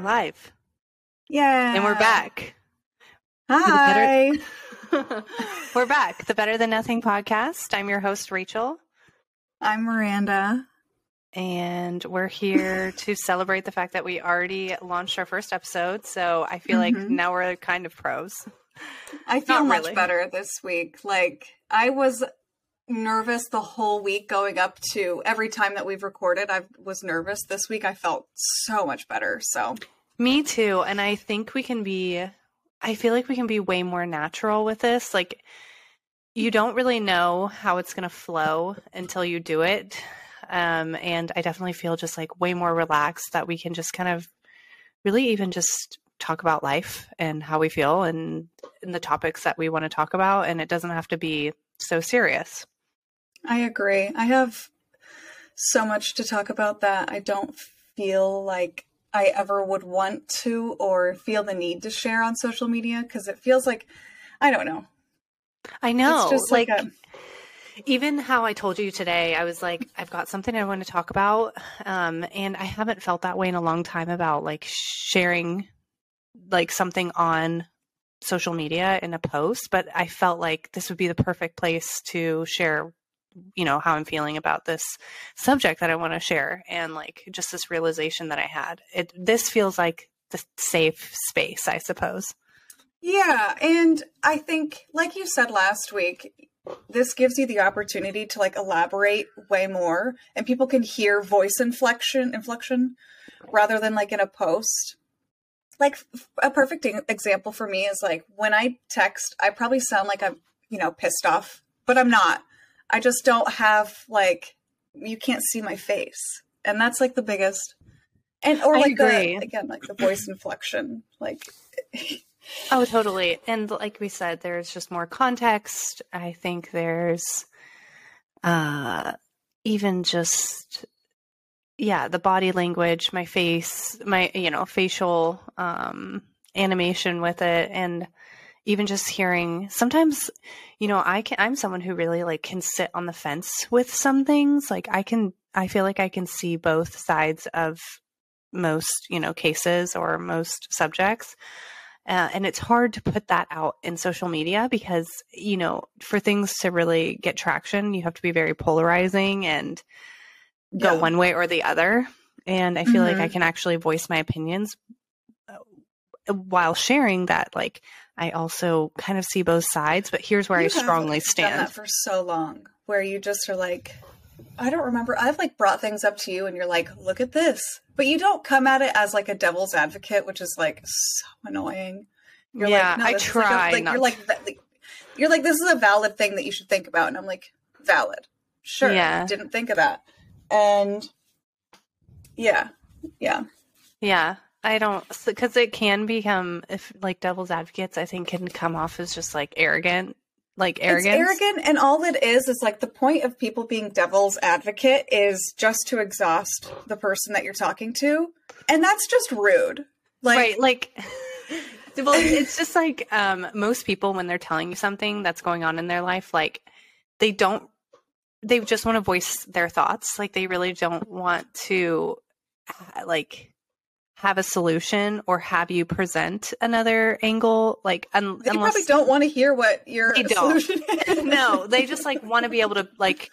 We're live. Yeah. And we're back. Hi. we're back. The Better Than Nothing podcast. I'm your host, Rachel. I'm Miranda. And we're here to celebrate the fact that we already launched our first episode. So I feel mm-hmm. like now we're kind of pros. I feel Not much really. better this week. Like, I was nervous the whole week going up to every time that we've recorded. I was nervous. This week I felt so much better. So, me too. And I think we can be, I feel like we can be way more natural with this. Like, you don't really know how it's going to flow until you do it. Um, and I definitely feel just like way more relaxed that we can just kind of really even just talk about life and how we feel and, and the topics that we want to talk about. And it doesn't have to be so serious. I agree. I have so much to talk about that I don't feel like I ever would want to or feel the need to share on social media because it feels like I don't know. I know. It's just like, like a, even how I told you today, I was like, I've got something I want to talk about. Um, and I haven't felt that way in a long time about like sharing like something on social media in a post, but I felt like this would be the perfect place to share you know how i'm feeling about this subject that i want to share and like just this realization that i had. It this feels like the safe space i suppose. Yeah and i think like you said last week this gives you the opportunity to like elaborate way more and people can hear voice inflection inflection rather than like in a post. Like a perfect example for me is like when i text i probably sound like i'm you know pissed off but i'm not I just don't have like you can't see my face, and that's like the biggest. And or like the again like the voice inflection, like. oh, totally. And like we said, there's just more context. I think there's, uh, even just yeah the body language my face my you know facial um animation with it and even just hearing sometimes you know i can i'm someone who really like can sit on the fence with some things like i can i feel like i can see both sides of most you know cases or most subjects uh, and it's hard to put that out in social media because you know for things to really get traction you have to be very polarizing and go yeah. one way or the other and i feel mm-hmm. like i mm-hmm. can actually voice my opinions uh, while sharing that like I also kind of see both sides, but here's where you I strongly stand. That for so long, where you just are like, I don't remember. I've like brought things up to you, and you're like, "Look at this," but you don't come at it as like a devil's advocate, which is like so annoying. You're yeah, like, no, I try. Like, a, like you're like, you're like, this is a valid thing that you should think about, and I'm like, valid. Sure, yeah. didn't think of that, and yeah, yeah, yeah. I don't because it can become if like devil's advocates. I think can come off as just like arrogant, like arrogant. arrogant, and all it is is like the point of people being devil's advocate is just to exhaust the person that you're talking to, and that's just rude. Like, right? Like, well, it's just like um, most people when they're telling you something that's going on in their life, like they don't, they just want to voice their thoughts. Like they really don't want to, like have a solution or have you present another angle like un- they unless, probably don't want to hear what your they don't. no they just like want to be able to like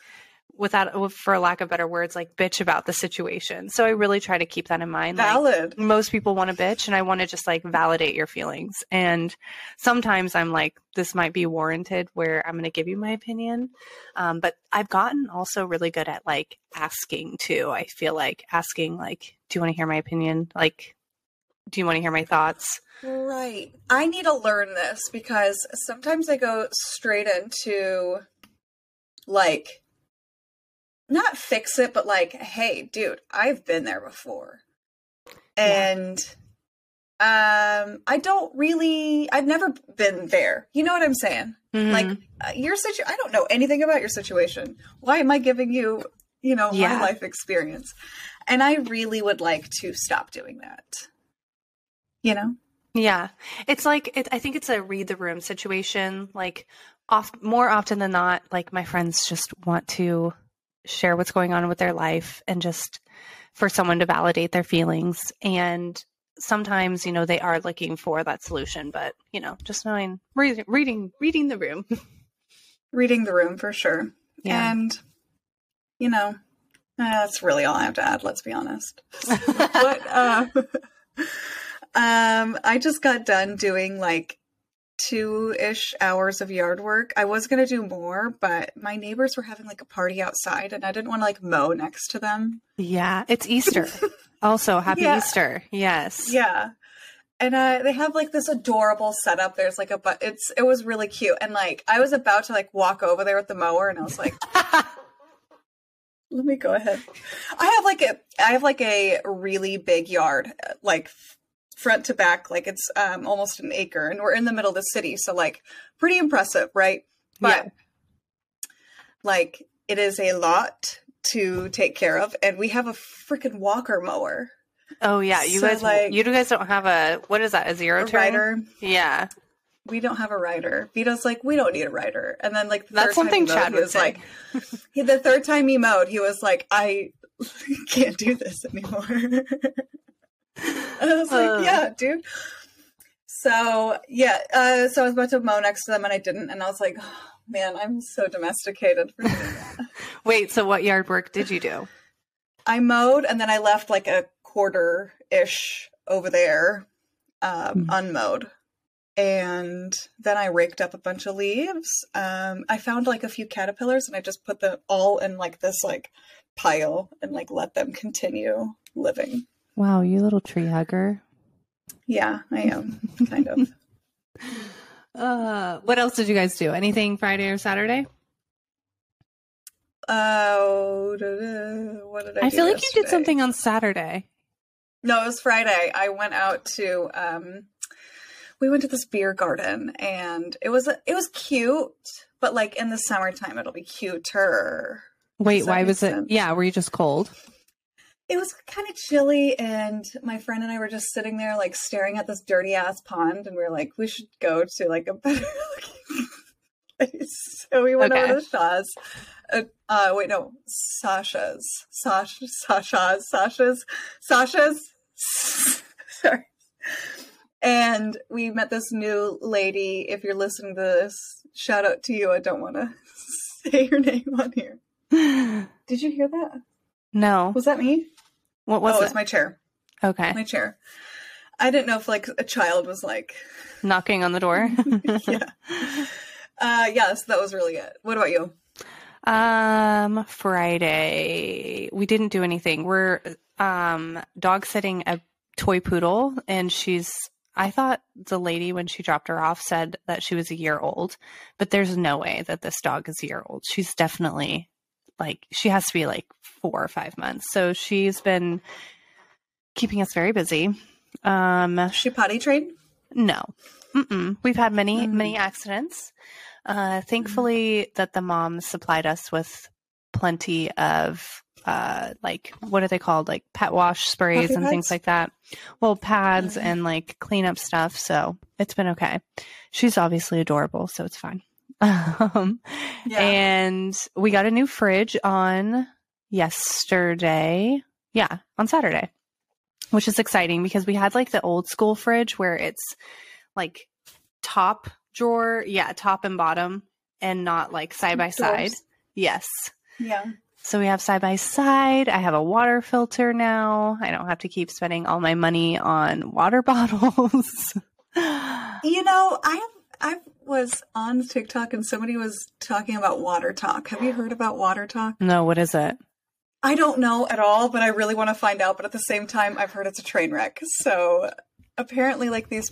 without for lack of better words like bitch about the situation. So i really try to keep that in mind valid. like, most people want to bitch and i want to just like validate your feelings. And sometimes i'm like this might be warranted where i'm going to give you my opinion um, but i've gotten also really good at like asking too. I feel like asking like do you want to hear my opinion? Like do you want to hear my thoughts? Right. I need to learn this because sometimes i go straight into like not fix it, but like, hey, dude, I've been there before. And yeah. um I don't really I've never been there. You know what I'm saying? Mm-hmm. Like uh, your situation I don't know anything about your situation. Why am I giving you, you know, yeah. my life experience? And I really would like to stop doing that. You know? Yeah. It's like it, I think it's a read the room situation like off more often than not like my friends just want to share what's going on with their life and just for someone to validate their feelings. And sometimes you know they are looking for that solution, but you know, just knowing reading reading reading the room. Reading the room for sure. Yeah. And, you know, eh, that's really all I have to add, let's be honest. what, uh, um, I just got done doing like two ish hours of yard work. I was going to do more, but my neighbors were having like a party outside and I didn't want to like mow next to them. Yeah, it's Easter. also, happy Yeah. Easter. Yes. Yeah. And uh, they have like this adorable setup. There's like a but it's it was really cute. And like I was about to like walk over there with the mower and I was like, let me go ahead. I have like a I have like a really big yard, like front to back, like it's um almost an acre, and we're in the middle of the city, so like pretty impressive, right? But Yeah. like it is a lot to take care of, and we have a freaking walker mower, Oh yeah, you So, guys like- you guys don't have a what is that? A zero a turn? rider. Yeah. We don't have a rider. Vito's like, we don't need a rider. And then like the That's third something mowed, Chad was say. like, he, the third time he mowed, he was like, I can't do this anymore. and I was like, Uh. yeah, dude. So yeah, uh, so I was about to mow next to them and I didn't, and I was like, oh, man, I'm so domesticated for doing that. Wait, so what yard work did you do? I mowed and then I left like a quarter ish over there, um, Hmm. unmowed. And then I raked up a bunch of leaves. Um, I found like a few caterpillars and I just put them all in like this like pile and like let them continue living. Wow, you little tree hugger. Yeah, I am kind of. Uh, what else did you guys do? Anything Friday or Saturday? Oh, da, what did I? I feel like you did something on Saturday. No, it was Friday. I went out to um we went to this beer garden and it was it was cute, but like in the summertime it'll be cuter. Wait, why was it? Yeah, were you just cold? It was kind of chilly and my friend and I were just sitting there like staring at this dirty ass pond and we were like we should go to like a better looking place. So we went Okay. over to Shaw's. Uh, uh wait no, Sasha's. Sasha Sasha's Sasha's Sasha's sorry. And we met this new lady. If you're listening to this, shout out to you. I don't want to say your name on here. Did you hear that? no. Was that me? What was oh, it? it's my chair. okay. My chair. I didn't know if like a child was like, Knocking on the door. yeah. Uh, yes, that was really it. What about you? Um, Friday we didn't do anything. We're um dog sitting a toy poodle, and she's. I thought the lady when she dropped her off said that she was a year old, but there's no way that this dog is a year old. She's definitely like she has to be like four or five months. So she's been keeping us very busy. Um, she potty trained? no. Mm-mm. We've had many, Mm. many accidents. Uh, thankfully, that the mom supplied us with plenty of, uh, like, what are they called? Like pet wash sprays Puppy and things like that. Well, pads Mhm. and like cleanup stuff. So it's been okay. She's obviously adorable, so it's fine. Um, Yeah. and we got a new fridge on yesterday. Yeah, on Saturday, which is exciting because we had like the old school fridge where it's like top drawer, yeah, top and bottom, and not like side by side. Yes. yeah. So we have side by side. I have a water filter now. I don't have to keep spending all my money on water bottles. You know, I I was on TikTok and somebody was talking about WaterTok. Have you heard about WaterTok? no, what is it? I don't know at all, but I really want to find out. But at the same time, I've heard it's a train wreck. So apparently, like these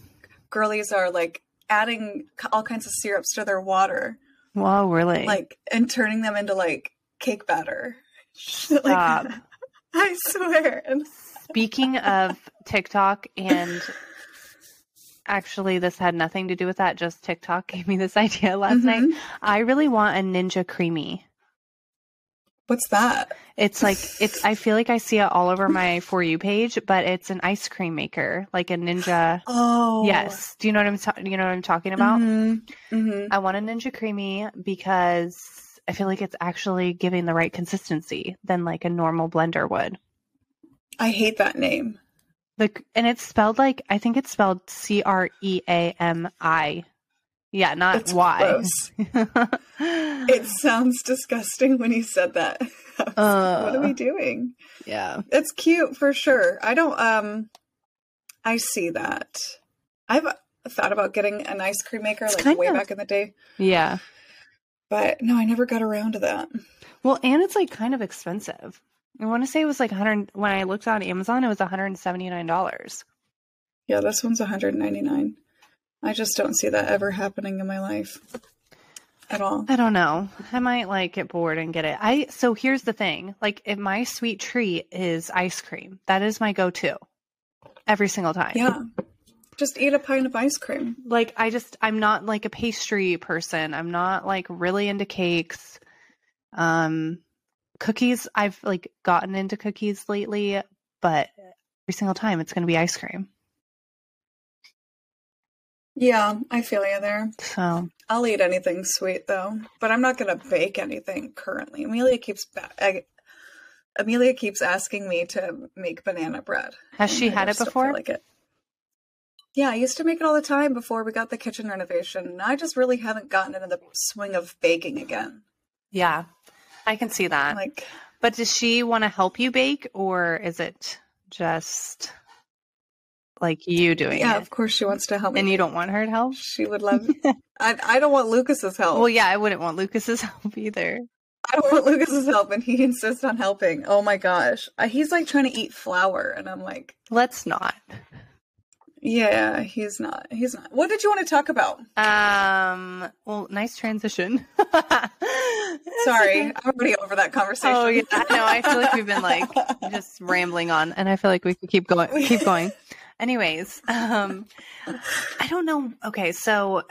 girlies are like adding all kinds of syrups to their water, Whoa, really? like and turning them into like cake batter. Stop. like, I swear. Speaking of TikTok, and actually, this had nothing to do with that. Just TikTok gave me this idea last night. Mhm. I really want a Ninja CREAMi. What's that? It's like it's. I feel like I see it all over my for you page, but it's an ice cream maker, like a Ninja. Oh, Yes. Do you know what I'm? Ta- you know what I'm talking about? Mhm. Mhm. I want a Ninja CREAMi because I feel like it's actually giving the right consistency than like a normal blender would. I hate that name. The and it's spelled like I think it's spelled C R E A M I. Yeah, not It's Y. It sounds disgusting when you said that. Like, what are we Uh. doing? yeah. It's cute for sure. I don't um I see that. I've thought about getting an ice cream maker It's like way of- back in the day, Yeah. but no, I never got around to that. Well, and it's like kind of expensive. I want to say it was like 100 when I looked on Amazon it was $179. Yeah, this one's 199. I just don't see that ever happening in my life at all. I don't know. I might like get bored and get it. I so here's the thing. Like if my sweet treat is ice cream, that is my go-to every single time. Yeah. Just eat a pint of ice cream. Like I just I'm not like a pastry person. I'm not like really into cakes. Um cookies I've like gotten into cookies lately, but every single time it's going to be ice cream. Yeah, I feel you there. So, I'll eat anything sweet though, but I'm not gonna bake anything currently. Amelia keeps ba- I, Amelia keeps asking me to make banana bread. has she I had it before? Like it. Yeah, I used to make it all the time before we got the kitchen renovation. and I just really haven't gotten into the swing of baking again. yeah. I can see that. Like, But does she want to help you bake or is it just like you doing yeah, it? Yeah, of course she wants to help me. And you don't want her to help? She would love. I I don't want Lucas's help. Well, yeah, I wouldn't want Lucas's help either. I don't want Lucas's help, and he insists on helping. Oh my gosh, he's like trying to eat flour, and I'm like, Let's not. Yeah, he's not. He's not. What did you want to talk about? Um, well, nice transition. Sorry, I'm already over that conversation. Oh yeah, no, I feel like we've been like just rambling on, and I feel like we could keep going. Keep going. Anyways, um, I don't know. Okay, so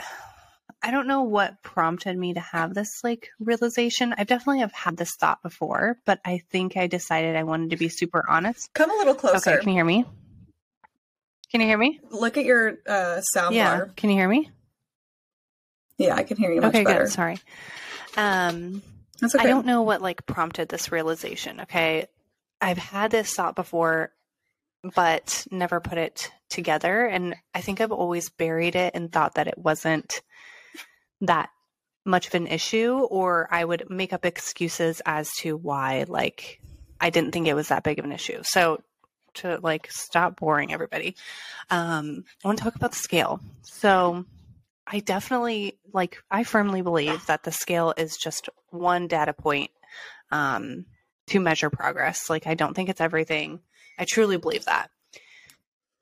I don't know what prompted me to have this like realization. I definitely have had this thought before, but I think I decided I wanted to be super honest. Come a little closer. Okay, can you hear me? Can you hear me? Look at your uh, sound yeah. bar. Can you hear me? Yeah, I can hear you much Okay, better. good. Sorry. Um, That's okay. I don't know what like prompted this realization. Okay. I've had this thought before, but never put it together. And I think I've always buried it and thought that it wasn't that much of an issue, or I would make up excuses as to why, like, I didn't think it was that big of an issue. So, to like stop boring everybody, um, I want to talk about the scale. So, I definitely like I firmly believe that the scale is just one data point um to measure progress. Like I don't think it's everything. I truly believe that.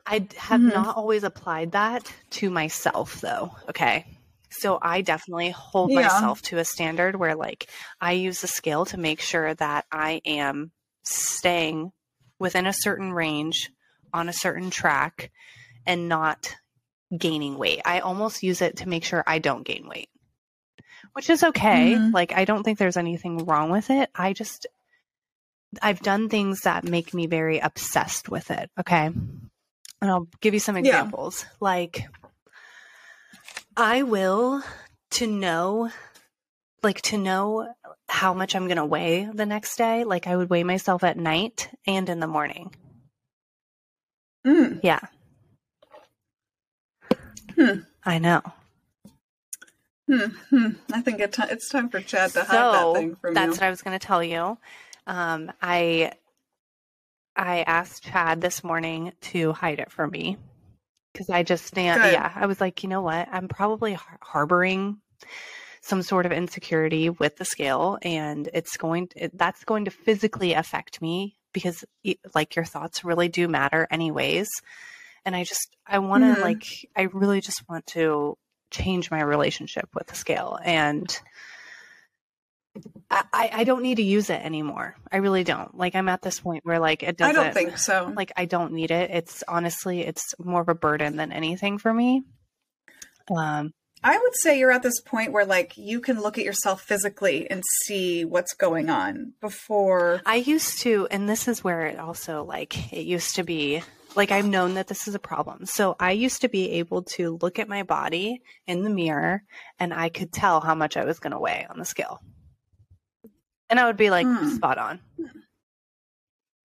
I have Mhm. not always applied that to myself though. Okay. So I definitely hold Yeah. myself to a standard where like I use the scale to make sure that I am staying within a certain range on a certain track and not gaining weight. I almost use it to make sure I don't gain weight, which is okay. Mhm. Like, I don't think there's anything wrong with it. I just, I've done things that make me very obsessed with it. Okay. And I'll give you some Yeah. examples. Like, I will to know, like, to know how much I'm going to weigh the next day. Like, I would weigh myself at night and in the morning. Mm, Yeah. Hmm. I know. hmm, hmm. I think it ti it's time for Chad to hide that thing from me. that's you. what I was going to tell you. Um, I I asked Chad this morning to hide it from me because I just stand. Yeah, I was like, you know what? I'm probably har- harboring some sort of insecurity with the scale, and it's going. It, that's going to physically affect me because, like, your thoughts really do matter, anyways. And I just, I want to, Mhm. like, I really just want to change my relationship with the scale and I, I I don't need to use it anymore. I really don't. Like I'm at this point where like it doesn't I don't think so. like I don't need it. It's honestly it's more of a burden than anything for me. Um I would say you're at this point where like you can look at yourself physically and see what's going on before. I used to and this is where it also like it used to be like I've known that this is a problem. So I used to be able to look at my body in the mirror and I could tell how much I was going to weigh on the scale. And I would be like Hmm. spot on.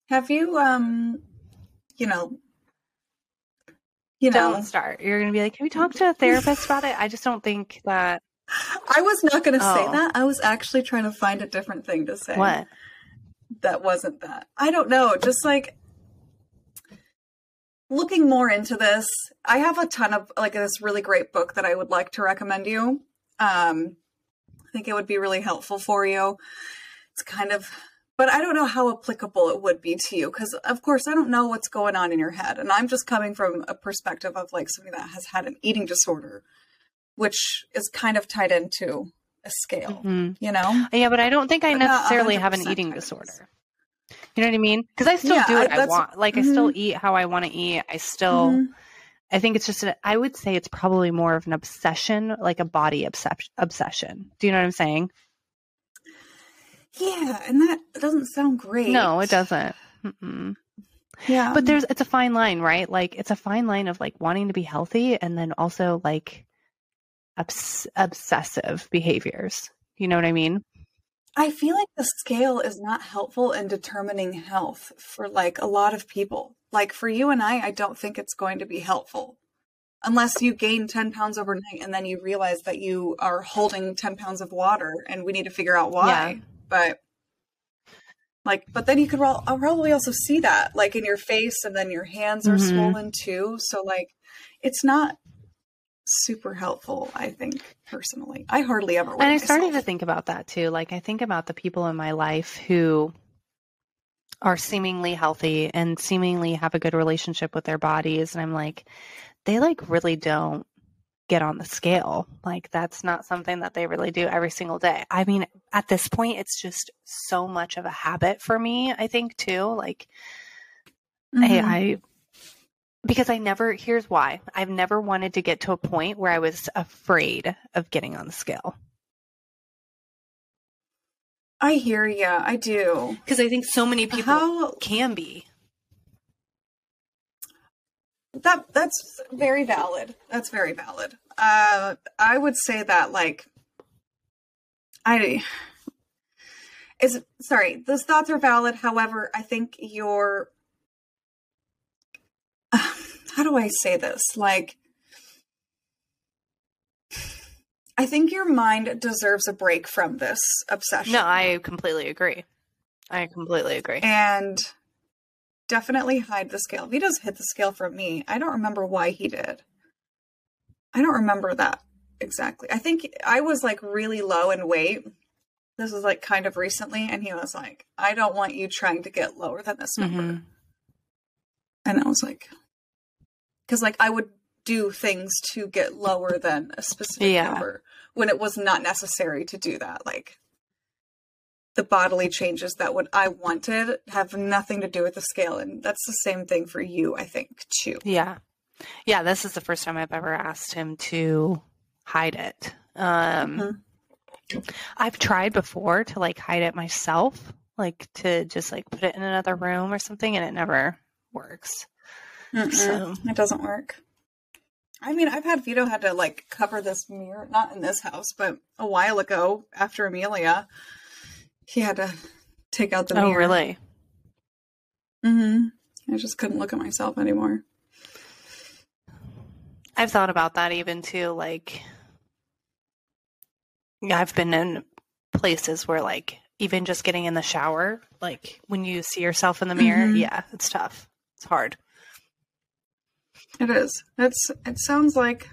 Have you um you know you know, don't start. You're going to be like, "Have you talked to a therapist about it?" I just don't think that. I was not going to say Oh. that. I was actually trying to find a different thing to say. What? That wasn't that. I don't know. Just like looking more into this, I have a ton of like this really great book that I would like to recommend you. Um, I think it would be really helpful for you. It's kind of, but I don't know how applicable it would be to you because, of course, I don't know what's going on in your head, and I'm just coming from a perspective of like somebody that has had an eating disorder, which is kind of tied into a scale. Mhm. You know, Yeah, but I don't think I necessarily have an eating disorder. You know what I mean? Because I still Yeah, do what I- I, want. Like I still eat how I want to eat. I still. Mhm. I think it's just. An, I would say it's probably more of an obsession, like a body obsession. Obsession. Do you know what I'm saying? Yeah, and that doesn't sound great. No, it doesn't. Mm-mm. Yeah, But there's it's a fine line, right? Like it's a fine line of like wanting to be healthy and then also like obs- obsessive behaviors. You know what I mean? I feel like the scale is not helpful in determining health for like a lot of people. Like for you and I, I don't think it's going to be helpful unless you gain 10 pounds overnight and then you realize that you are holding 10 pounds of water and we need to figure out why. Yeah. But like, but then you could I'll probably also see that like in your face and then your hands are Mhm. swollen too. So like, it's not super helpful, I think, personally. I hardly ever and I started myself. to think about that too. Like I think about the people in my life who are seemingly healthy and seemingly have a good relationship with their bodies and I'm like they like really don't get on the scale. Like that's not something that they really do every single day. I mean, at this point it's just so much of a habit for me, I think too. Like Hey, Mhm. I because I never here's why. I've never wanted to get to a point where I was afraid of getting on the scale. I hear you. I do. Because I think so many people How can be. That that's very valid. That's very valid. Uh, I would say that like I is sorry. Those thoughts are valid. However, I think your how do I say this? Like I think your mind deserves a break from this obsession. No, I completely agree. I completely agree. and definitely hide the scale. Vito's hit the scale from me. I don't remember why he did. I don't remember that exactly. I think I was like really low in weight. This was like kind of recently, and he was like, I don't want you trying to get lower than this number. Mhm. And I was like, because like I would do things to get lower than a specific Yeah. number when it was not necessary to do that. Like the bodily changes that what I wanted have nothing to do with the scale, and that's the same thing for you, I think, too. Yeah. Yeah, this is the first time I've ever asked him to hide it. Um Mhm. I've tried before to like hide it myself, like to just like put it in another room or something and it never works. Mm-mm. So It doesn't work. I mean, I've had Vito had to like cover this mirror, not in this house, but a while ago after Amelia, he had to take out the Oh mirror. really? hmm I just couldn't look at myself anymore. I've thought about that even too. Like, I've been in places where, like, even just getting in the shower, like when you see yourself in the mirror, Mhm. yeah, it's tough. It's hard. It is. It's. It sounds like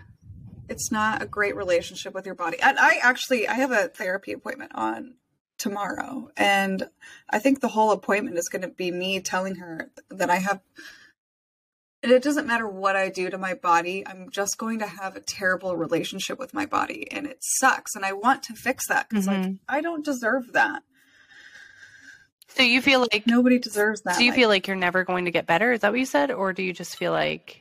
it's not a great relationship with your body. And I actually, I have a therapy appointment on tomorrow, and I think the whole appointment is going to be me telling her that I have. And it doesn't matter what I do to my body. I'm just going to have a terrible relationship with my body, and it sucks. And I want to fix that because, like, Mhm. I don't deserve that. So you feel like, Nobody deserves that. do you Like, feel like you're never going to get better? Is that what you said? Or do you just feel like,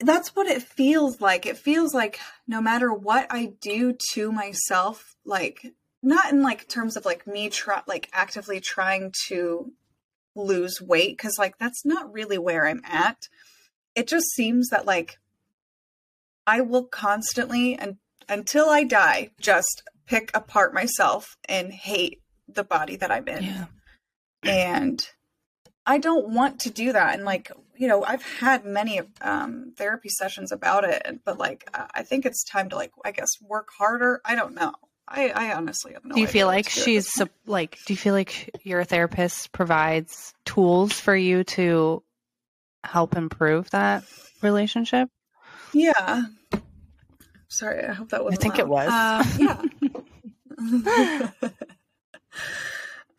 that's what it feels like. It feels like no matter what I do to myself, like not in like terms of like me try like actively trying to lose weight because like that's not really where I'm at. It just seems that like I will constantly and until I die just pick apart myself and hate the body that I'm in yeah, and I don't want to do that. And like, you know, I've had many um, therapy sessions about it, but like, I think it's time to like, I guess, work harder. I don't know. I, I honestly have no. Idea. Do you feel like she's so, like? Do you feel like your therapist provides tools for you to help improve that relationship? Yeah. Sorry, I hope that was. I think loud. it was. Uh, yeah.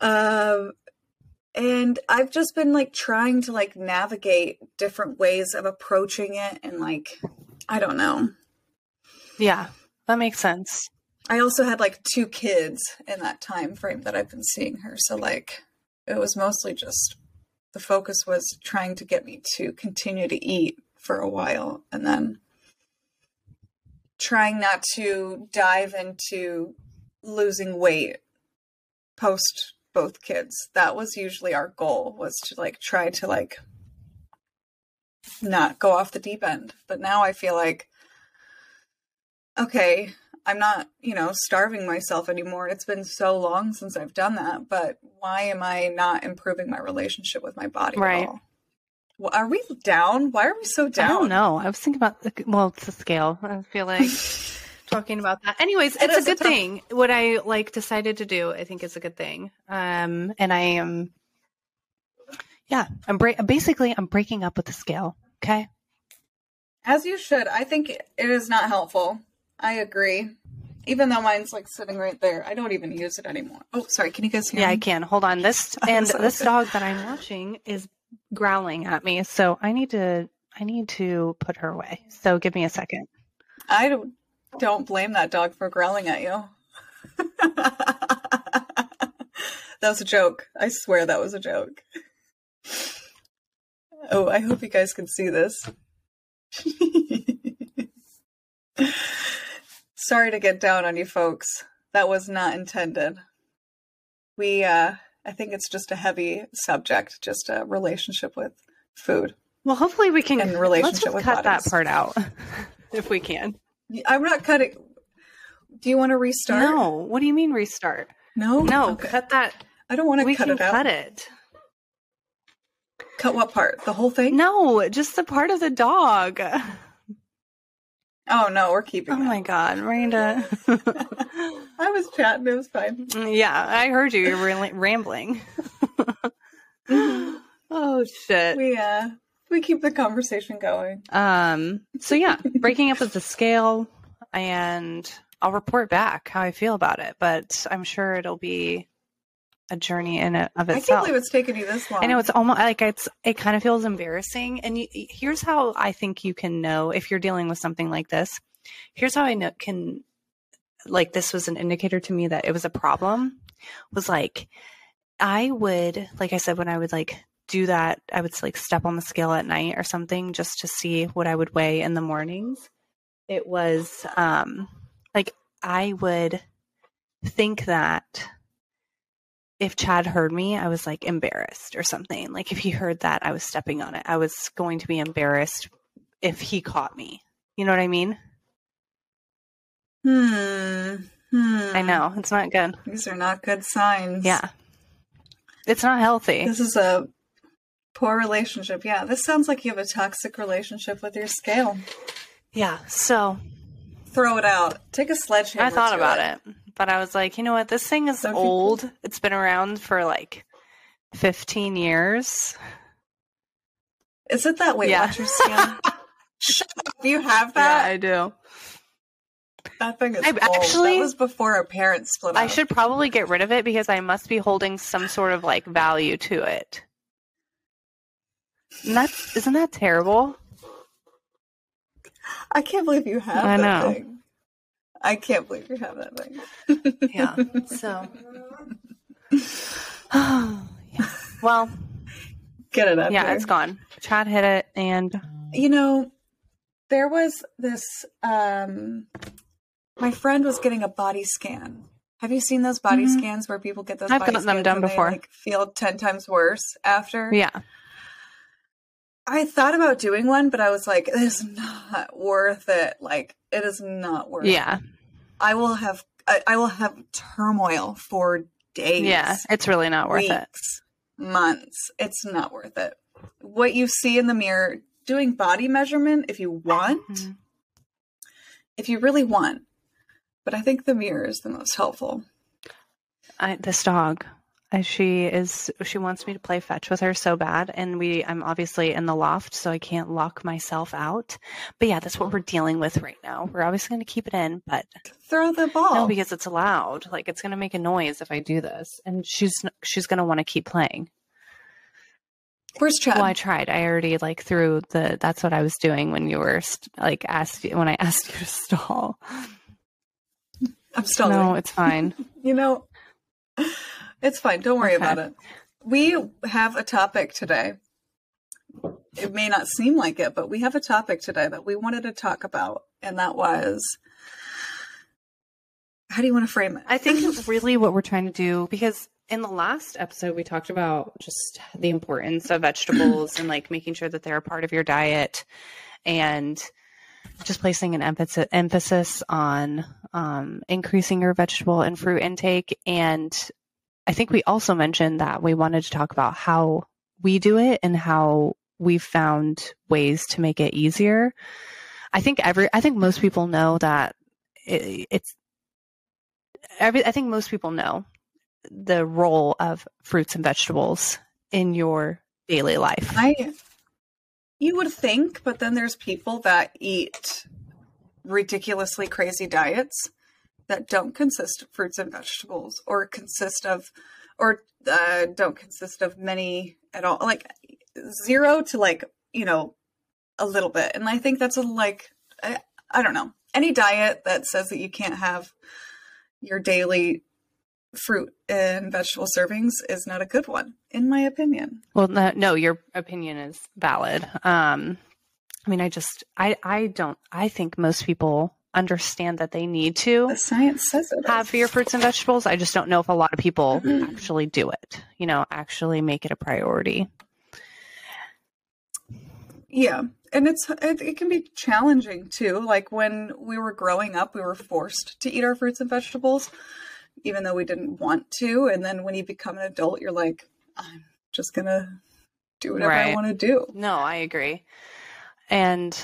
um, and I've just been like trying to like navigate different ways of approaching it, and like, I don't know. Yeah, that makes sense. I also had like two kids in that time frame that I've been seeing her. So like it was mostly just the focus was trying to get me to continue to eat for a while and then trying not to dive into losing weight post both kids. That was usually our goal was to like try to like not go off the deep end. But now I feel like okay, I'm not, you know, starving myself anymore. It's been so long since I've done that, but why am I not improving my relationship with my body right. Well, are we down? Why are we so down? I don't know. I was thinking about the, well, it's a scale. I feel like talking about that. Anyways, it's a good a thing. What I like decided to do, I think is a good thing. Um, and I am, yeah, I'm bra- basically I'm breaking up with the scale. Okay. As you should. I think it is not helpful. I agree. Even though mine's like sitting right there, I don't even use it anymore. Oh, sorry. Can you guys hear yeah, me? I can. Hold on. This and this dog that I'm watching is growling at me, so I need to I need to put her away. So give me a second. I don't don't blame that dog for growling at you. that was a joke. I swear that was a joke. Oh, I hope you guys can see this. Sorry to get down on you folks. That was not intended. We, uh, I think it's just a heavy subject, just a relationship with food. Well, hopefully we can and relationship let's with cut bodies. that part out if we can. I'm not cutting. Do you want to restart? No. What do you mean restart? No. No. Okay. Cut that. I don't want to We cut can it out. cut it. Cut what part? The whole thing? No, just the part of the dog. Oh no, we're keeping. Oh that. my god, Miranda. I was chatting. It was fine. yeah, I heard you. You're really rambling. oh shit. We uh, we keep the conversation going. Um. So yeah, breaking up with the scale, and I'll report back how I feel about it. But I'm sure it'll be a journey in it of itself. I can't believe it's taken you this long. I know it's almost like it's it kind of feels embarrassing. And you, here's how I think you can know if you're dealing with something like this. Here's how I know can like this was an indicator to me that it was a problem. Was like I would like I said when I would like do that, I would like step on the scale at night or something just to see what I would weigh in the mornings. It was um like I would think that if Chad heard me, I was like embarrassed or something. Like if he heard that I was stepping on it, I was going to be embarrassed if he caught me. You know what I mean? Hmm. Hmm. I know. It's not good. These are not good signs. Yeah. It's not healthy. This is a poor relationship. Yeah. This sounds like you have a toxic relationship with your scale. Yeah. So Throw it out. Take a sledgehammer. I thought about it. but I was like, you know what? This thing is Don't you old. It's been around for like 15 years. Is it that Weight Yeah. Watchers scale? Shut up. You have that? Yeah? I do. that thing is I- old. actually- that was before our parents split up. I should probably get rid of it because I must be holding some sort of like value to it. And that's isn't that terrible? I can't believe you have I that know. thing. I can't believe you have that thing. Yeah. So yeah. Well, Get it up yeah, there. it's gone. Chad hit it and you know there was this um my friend was getting a body scan have you seen those body Mhm. scans where people get those I've body gotten them done and they, before. like feel 10 times worse after yeah. I thought about doing one but i was like it's not worth it like it is not worth Yeah. it Yeah. i will have I, I will have turmoil for days Yeah. It's really not worth it. months. It's not worth it. What you see in the mirror, doing body measurement if you want, Mhm. if you really want. But I think the mirror is the most helpful. I, this dog, Uh, she is. She wants me to play fetch with her so bad, and we. I'm obviously in the loft, so I can't lock myself out. But yeah, that's what we're dealing with right now. We're obviously going to keep it in, but Throw the ball. no, because it's loud. Like it's going to make a noise if I do this, and she's she's going to want to keep playing. Where's Chad? Well, I tried. I already like threw the. That's what I was doing when you were st- like asked when I asked you to stall. I'm still no, it's fine. You know, it's fine. Don't worry Okay. about it. We have a topic today. It may not seem like it, but we have a topic today that we wanted to talk about, and that was how do you want to frame it? I think really what we're trying to do because in the last episode we talked about just the importance of vegetables and like making sure that they're a part of your diet and just placing an emphasis emphasis on um, increasing your vegetable and fruit intake and I think we also mentioned that we wanted to talk about how we do it and how we've found ways to make it easier. I think every I think most people know that it, it's every I think most people know the role of fruits and vegetables in your daily life. I you would think, but then there's people that eat ridiculously crazy diets that don't consist of fruits and vegetables or consist of or uh, don't consist of many at all like zero to like you know a little bit. And i think that's a like I, I don't know. Any diet that says that you can't have your daily fruit and vegetable servings is not a good one in my opinion. Well, no, no, your opinion is valid. Um, I mean, I just, I, I don't, I think most people understand that they need to the science says it have your fruits and vegetables. I just don't know if a lot of people mm-hmm. actually do it. You know, actually make it a priority. Yeah, and it's it, it can be challenging too. Like when we were growing up, we were forced to eat our fruits and vegetables, even though we didn't want to. And then when you become an adult, you're like, I'm just gonna do whatever I want to do. No, I agree. And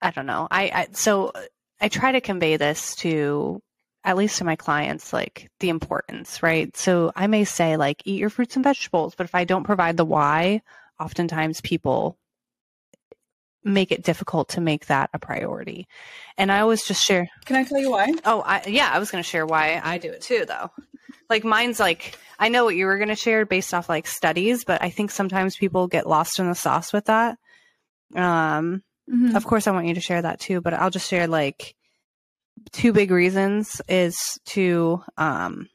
I don't know. I, I so I try to convey this to at least to my clients like the importance, right? So I may say like eat your fruits and vegetables, but if I don't provide the why, oftentimes people make it difficult to make that a priority. And I always just share Can I tell you why? Oh, I, yeah, I was going to share why I do it too, though. Like mine's like I know what you were going to share based off like studies, but I think sometimes people get lost in the sauce with that. Um, Mhm. of course, I want you to share that too, but I'll just share like two big reasons is to um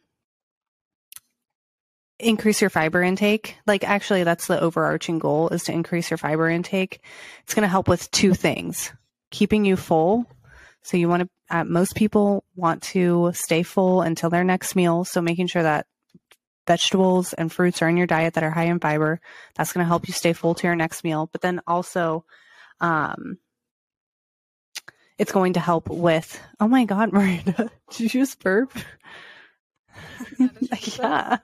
increase your fiber intake. Like actually that's the overarching goal is to increase your fiber intake. It's going to help with two things. Keeping you full. So you want to uh, most people want to stay full until their next meal, so making sure that vegetables and fruits are in your diet that are high in fiber, that's going to help you stay full to your next meal. But then also um it's going to help with oh my god Marina did you just burp yeah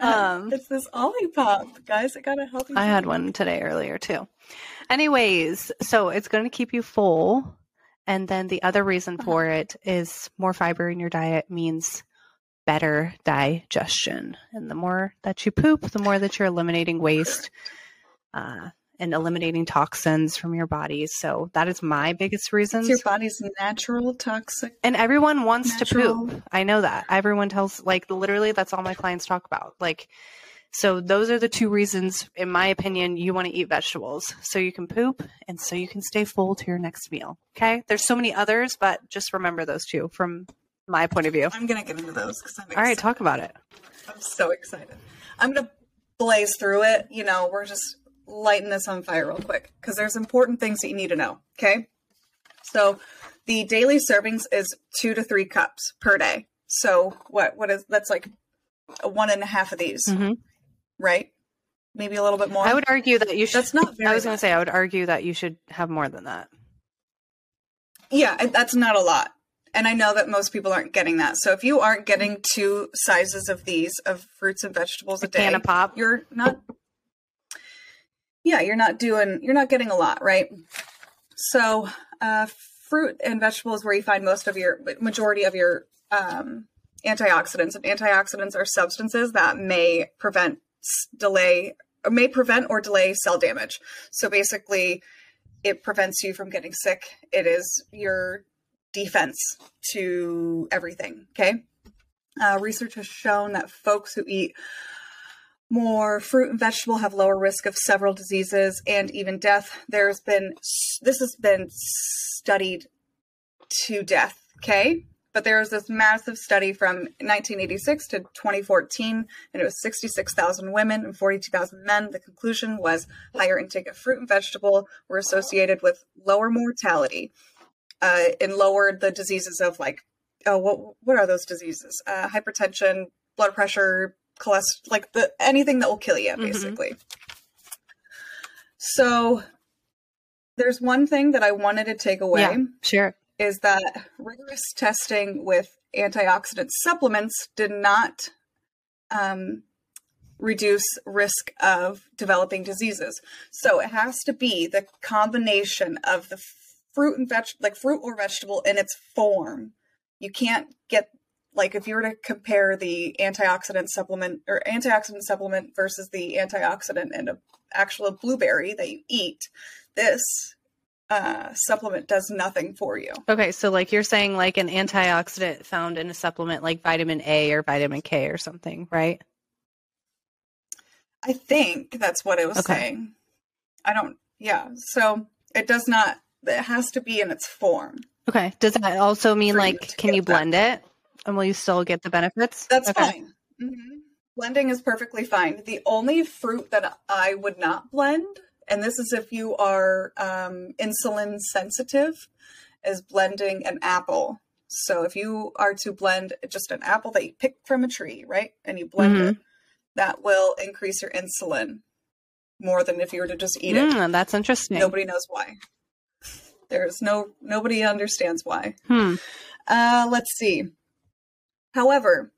Um, it's this Olipop, guys. I gotta help you. I had one today earlier too. Anyways, so it's going to keep you full. And then the other reason for it is more fiber in your diet means better digestion. And the more that you poop, the more that you're eliminating waste uh, and eliminating toxins from your body. So that is my biggest reason. Your body's natural toxic. And everyone wants Natural. to poop. I know that. Everyone tells, like, literally, that's all my clients talk about. Like, so those are the two reasons, in my opinion, you want to eat vegetables. So you can poop and so you can stay full to your next meal. Okay. There's so many others, but just remember those two from my point of view. I'm gonna get into those because I'm All right. Talk about it. I'm so excited. I'm gonna blaze through it. You know, we're just lighting this on fire real quick because there's important things that you need to know. Okay. So the daily servings is two to three cups per day. So what what is that's like a one and a half of these, hmm right? Maybe a little bit more. I would argue that you should. That's not very I was going to say, I would argue that you should have more than that. yeah, that's not a lot. And I know that most people aren't getting that. So if you aren't getting two sizes of these of fruits and vegetables a, A day, can of pop. you're not Yeah, you're not doing you're not getting a lot, right? So, uh fruit and vegetables where you find most of your majority of your um antioxidants and antioxidants are substances that may prevent delay may prevent or delay cell damage. So basically it prevents you from getting sick. It is your defense to everything. Okay. Uh, research has shown that folks who eat more fruit and vegetable have lower risk of several diseases and even death. There's been, this has been studied to death. Okay. But there was this massive study from 1986 to 2014, and it was 66,000 women and 42,000 men. The conclusion was higher intake of fruit and vegetable were associated with lower mortality uh, and lowered the diseases of like, oh, what what are those diseases? Uh, hypertension, blood pressure, cholesterol, like the anything that will kill you, Mhm. basically. So there's one thing that I wanted to take away Yeah, sure. is that rigorous testing with antioxidant supplements did not um, reduce risk of developing diseases. So it has to be the combination of the fruit and veg, like fruit or vegetable in its form. You can't get like if you were to compare the antioxidant supplement or antioxidant supplement versus the antioxidant in a actual blueberry that you eat, this uh, supplement does nothing for you. Okay, so like you're saying like an antioxidant found in a supplement like vitamin A or vitamin K or something, right? I think that's what it was Okay. saying. I don't, yeah. So it does not, it has to be in its form. Okay. Does that also mean like can you that. blend it and will you still get the benefits? That's okay. fine. hmm Blending is perfectly fine. The only fruit that I would not blend, and this is if you are um, insulin sensitive, is blending an apple. So if you are to blend just an apple that you pick from a tree, right, and you blend Mhm. it, that will increase your insulin more than if you were to just eat it. Mm, that's interesting. Nobody knows why. There's no nobody understands why. Hmm. Uh, let's see. However,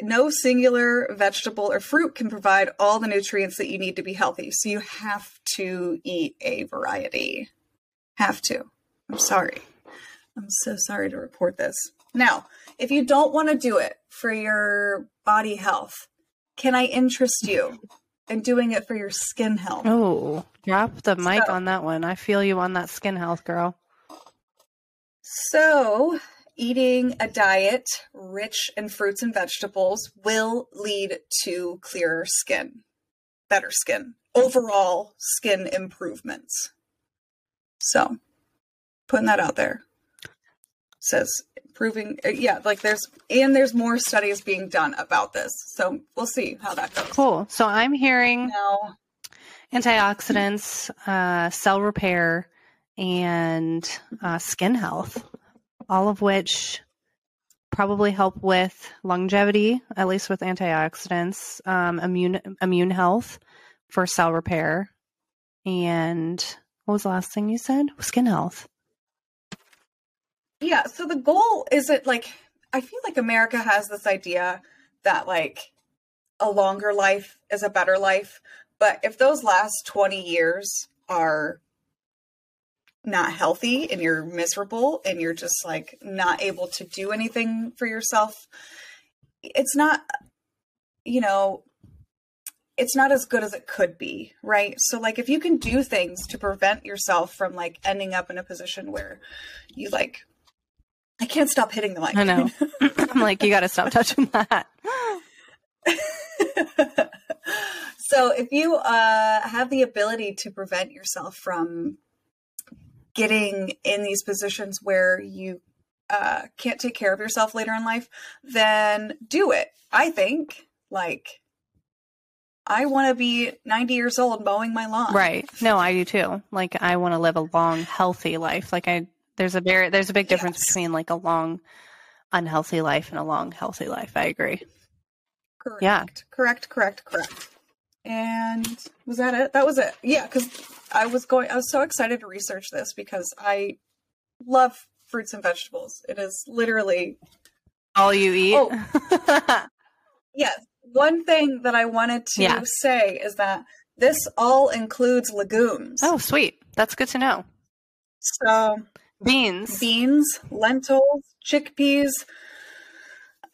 no singular vegetable or fruit can provide all the nutrients that you need to be healthy. So you have to eat a variety. Have to. I'm sorry. I'm so sorry to report this. Now, if you don't want to do it for your body health, can I interest you in doing it for your skin health? Oh, drop the mic So- on that one. I feel you on that skin health, girl. So, eating a diet rich in fruits and vegetables will lead to clearer skin, better skin, overall skin improvements. So, putting that out there says improving, uh, yeah, like there's, and there's more studies being done about this. So, we'll see how that goes. Cool. So I'm hearing Now, antioxidants, uh, cell repair, and uh, skin health, all of which probably help with longevity, at least with antioxidants, um, immune immune health for cell repair, and what was the last thing you said? Skin health. Yeah, so the goal isn't like I feel like America has this idea that like a longer life is a better life, but if those last 20 years are not healthy and you're miserable and you're just like not able to do anything for yourself, it's not you know it's not as good as it could be, right? So like if you can do things to prevent yourself from like ending up in a position where you like I can't stop hitting the mic. I know. I'm like, you got to stop touching that. so if you uh, have the ability to prevent yourself from getting in these positions where you uh, can't take care of yourself later in life, then do it. I think like I want to be 90 years old mowing my lawn. Right. No, I do too. Like I want to live a long, healthy life. Like I there's a very there's a big difference Yes. between like a long unhealthy life and a long healthy life. I agree. Correct. Yeah. Correct, correct, correct. And was that it? That was it. Yeah, because I was going I was so excited to research this because I love fruits and vegetables. It is literally all you eat. Oh. yes. One thing that I wanted to Yeah. say is that this all includes legumes. oh, sweet. That's good to know. So Beans. beans, lentils, chickpeas,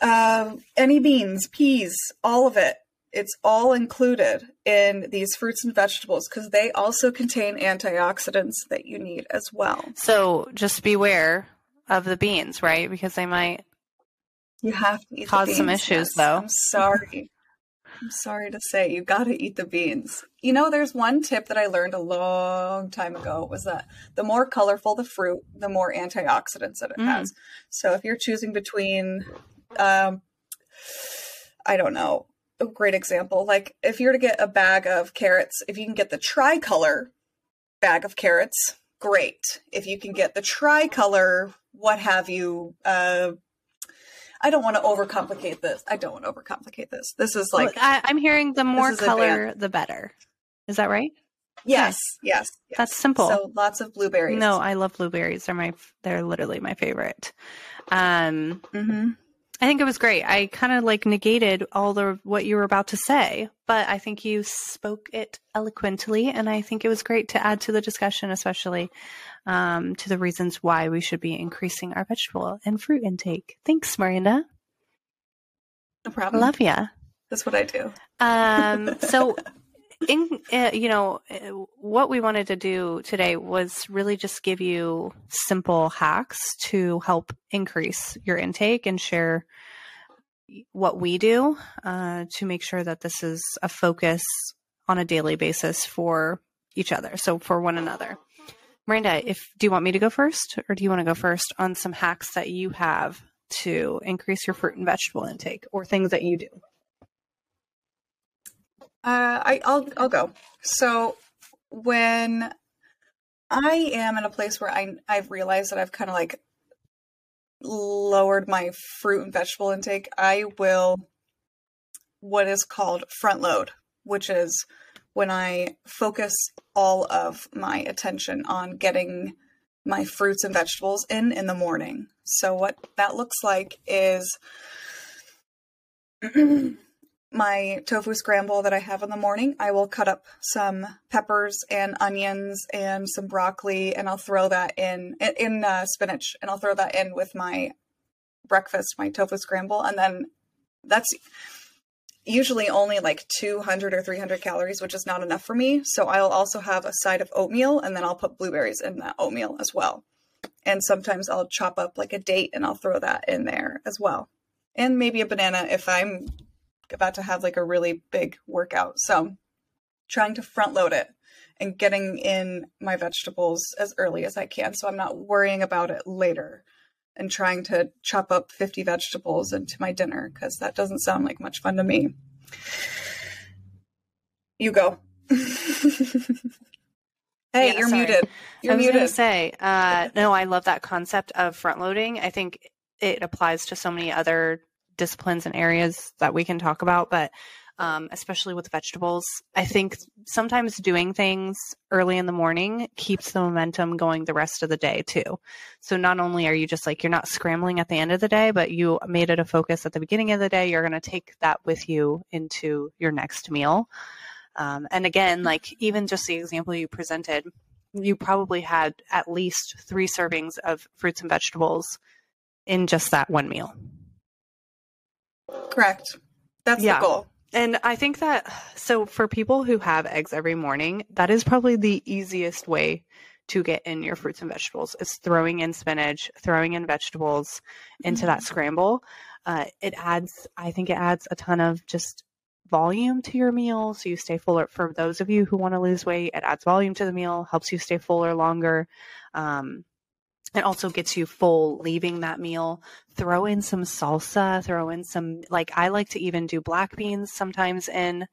uh, any beans, peas, all of it. It's all included in these fruits and vegetables because they also contain antioxidants that you need as well. So just beware of the beans, right? Because they might. You have to eat the Cause some issues, yes. though. I'm sorry. I'm sorry to say you got to eat the beans. You know, there's one tip that I learned a long time ago was that the more colorful the fruit, the more antioxidants that it Mm. has. So if you're choosing between, um, I don't know, a great example, like if you're to get a bag of carrots, if you can get the tricolor bag of carrots, great. If you can get the tricolor, what have you, uh, I don't want to overcomplicate this. I don't want to overcomplicate this. This is like I, I'm hearing the more color, the better. Is that right? yes, yes, yes. That's simple. So lots of blueberries. No, I love blueberries. They're my they're literally my favorite. Um hmm I think it was great. I kind of like negated all the what you were about to say, but I think you spoke it eloquently and I think it was great to add to the discussion especially um, to the reasons why we should be increasing our vegetable and fruit intake. Thanks, Miranda. no problem. Love ya. That's what I do. Um, so, in uh, you know, uh, what we wanted to do today was really just give you simple hacks to help increase your intake and share what we do uh, to make sure that this is a focus on a daily basis for each other. So for one another. Miranda, if do you want me to go first, or do you want to go first on some hacks that you have to increase your fruit and vegetable intake, or things that you do? Uh, I, I'll I'll go. So when I am in a place where I I've realized that I've kind of like lowered my fruit and vegetable intake, I will what is called front load, which is when I focus all of my attention on getting my fruits and vegetables in in the morning. So what that looks like is my tofu scramble that I have in the morning. I will cut up some peppers and onions and some broccoli, and I'll throw that in in, uh, spinach, and I'll throw that in with my breakfast, my tofu scramble, and then that's usually only like 200 or 300 calories, which is not enough for me. So I'll also have a side of oatmeal, and then I'll put blueberries in that oatmeal as well. And sometimes I'll chop up like a date and I'll throw that in there as well. And maybe a banana if I'm about to have like a really big workout. So trying to front load it and getting in my vegetables as early as I can so I'm not worrying about it later and trying to chop up 50 vegetables into my dinner because that doesn't sound like much fun to me. You go. hey, Yeah, you're sorry. muted. You're I was muted. to say, uh, no, I love that concept of front loading. I think it applies to so many other disciplines and areas that we can talk about, but um, especially with vegetables, I think sometimes doing things early in the morning keeps the momentum going the rest of the day too. So not only are you just like, you're not scrambling at the end of the day, but you made it a focus at the beginning of the day. You're going to take that with you into your next meal. Um, and again, like even just the example you presented, you probably had at least three servings of fruits and vegetables in just that one meal. Correct. That's Yeah. the goal. And I think that so for people who have eggs every morning, that is probably the easiest way to get in your fruits and vegetables is throwing in spinach, throwing in vegetables into that scramble. Uh, it adds, I think it adds a ton of just volume to your meal. So you stay fuller. For those of you who want to lose weight, it adds volume to the meal, helps you stay fuller longer. Um, it also gets you full leaving that meal. Throw in some salsa, throw in some, like, I like to even do black beans sometimes in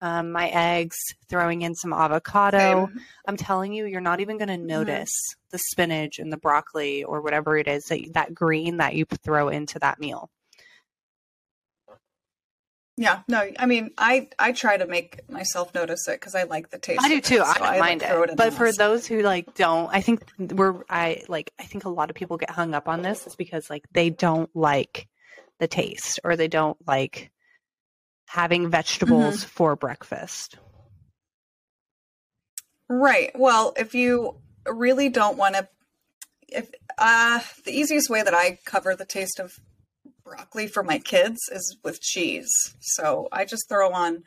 um, my eggs, throwing in some avocado. Same. I'm telling you, you're not even going to notice the spinach and the broccoli or whatever it is that that green that you throw into that meal. Yeah, no, I mean, I I try to make myself notice it because I like the taste. I do of too. It, so I don't like, mind throw it. But for those who like don't, I think we're I like I think a lot of people get hung up on this is because like they don't like the taste or they don't like having vegetables for breakfast. Right. Well, if you really don't want to, if uh, the easiest way that I cover the taste of broccoli for my kids is with cheese. So I just throw on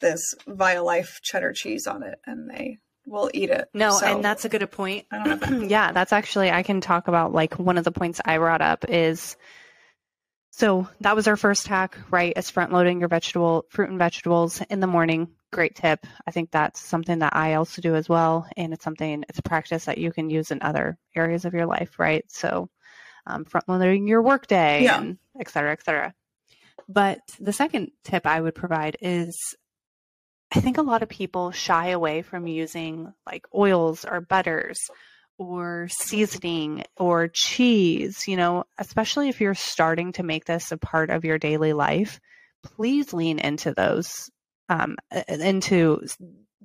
this Violife cheddar cheese on it, and they will eat it. No, So and that's a good point. I don't know. yeah, that's actually I can talk about like one of the points I brought up is so that was our first hack, right? Is front loading your vegetable fruit and vegetables in the morning. Great tip. I think that's something that I also do as well. And it's something it's a practice that you can use in other areas of your life, right? So um, front loading your workday Yeah. and et cetera, et cetera. But the second tip I would provide is I think a lot of people shy away from using like oils or butters or seasoning or cheese, you know, especially if you're starting to make this a part of your daily life, please lean into those um into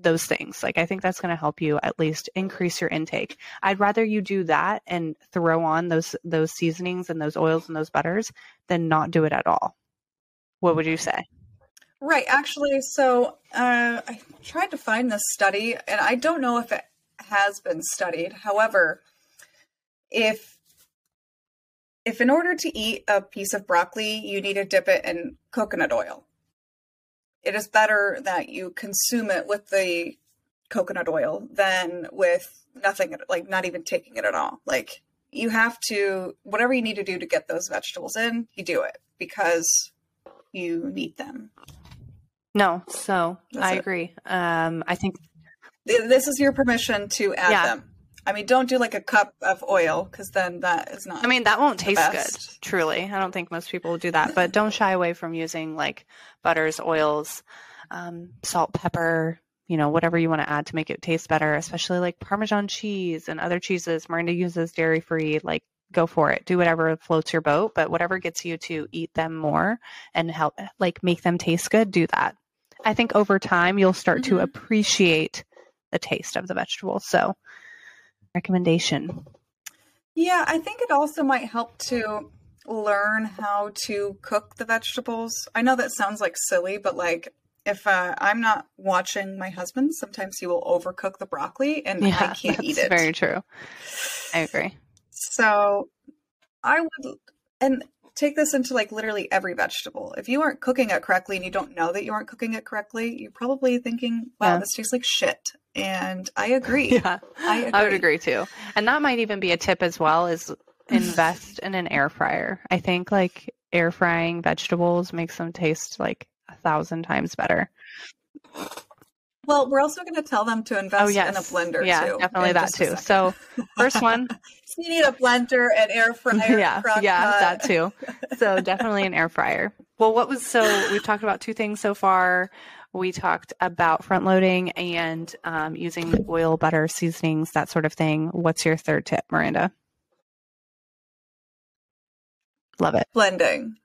those things. Like I think that's going to help you at least increase your intake. I'd rather you do that and throw on those those seasonings and those oils and those butters than not do it at all. What would you say? Right. Actually, so uh, I tried to find this study, and I don't know if it has been studied. However, if if in order to eat a piece of broccoli, you need to dip it in coconut oil, it is better that you consume it with the coconut oil than with nothing, like not even taking it at all. Like you have to, whatever you need to do to get those vegetables in, you do it because you need them. No, so That's I it. agree. Um, I think This is your permission to add Yeah. them. I mean, don't do like a cup of oil because then that is not. I mean, that won't taste good, truly. I don't think most people will do that, but don't shy away from using like butters, oils, um, salt, pepper, you know, whatever you want to add to make it taste better, especially like Parmesan cheese and other cheeses. Miranda uses dairy free, like go for it. Do whatever floats your boat, but whatever gets you to eat them more and help like make them taste good, do that. I think over time you'll start to Mhm. appreciate the taste of the vegetables. So, recommendation. yeah, I think it also might help to learn how to cook the vegetables. I know that sounds like silly, but like if uh, I'm not watching my husband, sometimes he will overcook the broccoli and I can't eat it. very true. I agree. So I would, and take this into like literally every vegetable. If you aren't cooking it correctly and you don't know that you aren't cooking it correctly, you're probably thinking, wow, Yeah. this tastes like shit. And I agree. Yeah, I I would agree. agree too. And that might even be a tip as well is invest in an air fryer. I think like air frying vegetables makes them taste like a thousand times better. Well, we're also going to tell them to oh, invest oh yes. in a blender yeah, too. definitely that too. So first one, you need a blender, an air fryer, yeah, yeah, pot. that too. So definitely an air fryer. Well, what was so we've talked about two things so far. We talked about front loading and um, using oil, butter, seasonings, that sort of thing. What's your third tip, Miranda? Love it. blending.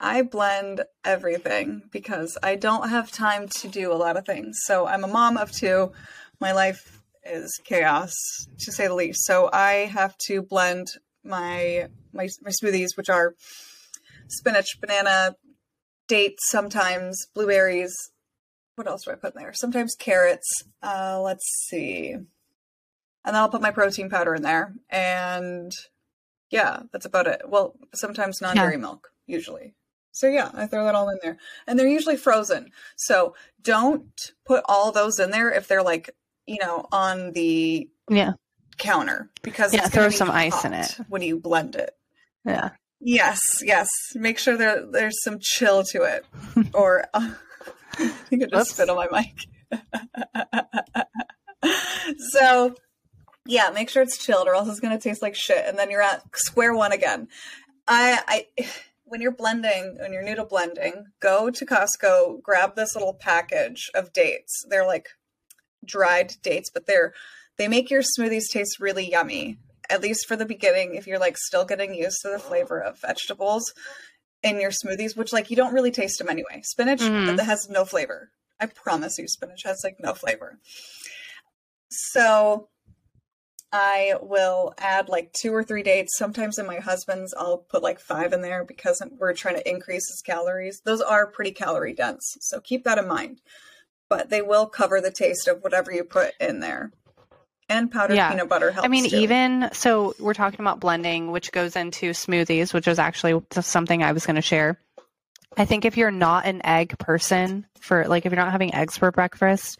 I blend everything because I don't have time to do a lot of things. So I'm a mom of two. My life is chaos to say the least. So I have to blend my my, my smoothies, which are spinach, banana, dates, sometimes blueberries. What else do I put in there? Sometimes carrots. Uh, let's see. And then I'll put my protein powder in there. And yeah, that's about it. Well, sometimes non dairy milk, usually. So yeah, I throw that all in there. And they're usually frozen. So don't put all those in there if they're like, you know, on the Yeah. counter because Yeah, throw be some ice in it. when you blend it. Yeah. Yes, yes. Make sure there there's some chill to it. or uh, I think I just Whoops. spit on my mic. so yeah, make sure it's chilled or else it's gonna taste like shit and then you're at square one again. I I when you're blending, when you're new to blending, go to Costco, grab this little package of dates. They're like dried dates, but they're they make your smoothies taste really yummy. At least for the beginning, if you're like still getting used to the flavor of vegetables. in your smoothies, which like you don't really taste them anyway. Spinach Mhm. that has no flavor. I promise you, spinach has like no flavor. So I will add like two or three dates. Sometimes in my husband's, I'll put like five in there because we're trying to increase his calories. Those are pretty calorie dense, so keep that in mind. But they will cover the taste of whatever you put in there. And powdered Yeah. peanut butter helps. I mean, too. even so, we're talking about blending, which goes into smoothies, which is actually something I was going to share. I think if you're not an egg person, for like if you're not having eggs for breakfast,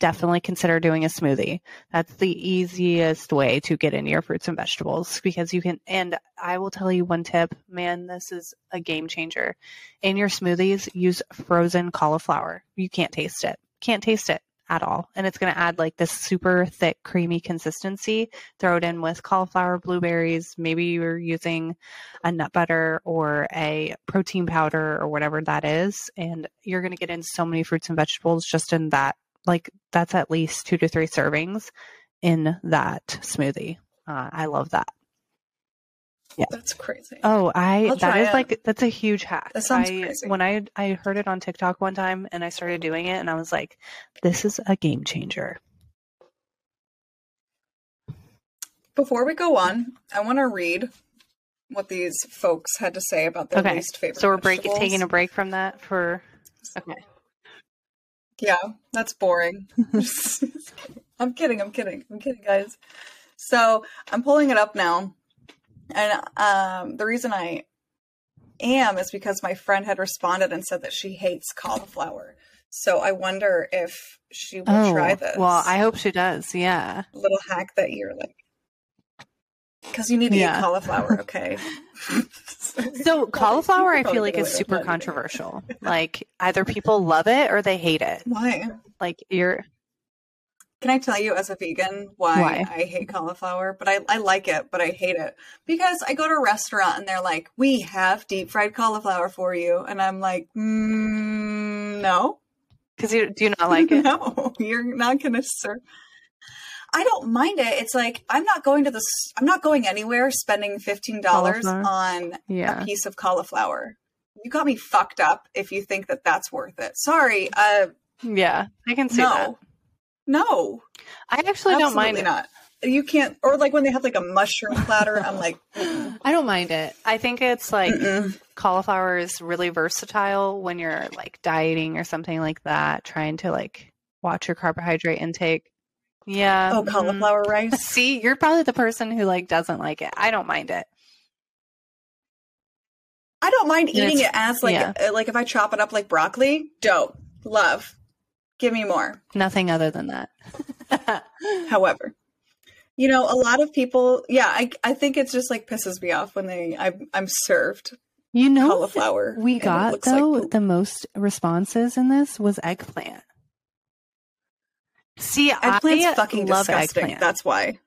definitely consider doing a smoothie. That's the easiest way to get in your fruits and vegetables because you can. And I will tell you one tip, man, this is a game changer. In your smoothies, use frozen cauliflower. You can't taste it. Can't taste it at all. And it's going to add like this super thick, creamy consistency. Throw it in with cauliflower, blueberries. Maybe you're using a nut butter or a protein powder or whatever that is. And you're going to get in so many fruits and vegetables just in that. Like that's at least two to three servings in that smoothie. Uh, I love that. Yeah. That's crazy. Oh, I that it. like that's a huge hack. That sounds I, crazy. When I I heard it on TikTok one time and I started doing it and I was like, this is a game changer. Before we go on, I want to read what these folks had to say about their Okay, least favorite. So we're break, taking a break from that for okay. Yeah, that's boring. I'm kidding. I'm kidding. I'm kidding, guys. So I'm pulling it up now, and um, the reason I am is because my friend had responded and said that she hates cauliflower. So I wonder if she will Oh, try this. well, I hope she does. Yeah. little hack that you're like, because you need to Yeah. eat cauliflower, okay? So cauliflower, I feel like is super it. controversial. like either people love it or they hate it. Why? Like you're Can I tell you as a vegan why, Why? I hate cauliflower? But I, I like it, but I hate it. Because I go to a restaurant and they're like, we have deep fried cauliflower for you. And I'm like, mm, no. because you do you not like it. No, you're not going to serve. I don't mind it. It's like, I'm not going to the, I'm not going anywhere spending $15 on Yeah. a piece of cauliflower. You got me fucked up if you think that that's worth it. Sorry. Uh, Yeah. I can see that. no. No. I actually don't mind it. not. You can't, or like when they have like a mushroom platter, I'm like, mm-mm, I don't mind it. I think it's like mm-mm. cauliflower is really versatile when you're like dieting or something like that, trying to like watch your carbohydrate intake. Yeah. oh, mhm. cauliflower rice. See, you're probably the person who like doesn't like it. I don't mind it. I don't mind eating it as like, yeah. uh, like if I chop it up like broccoli, dope, love, give me more. Nothing other than that. However, you know, a lot of people, yeah, I, I think it's just like pisses me off when they, I, I'm served you know, cauliflower. we got looks like though the most responses in this was eggplant. See, Eggplant's I fucking love disgusting. eggplant. That's why.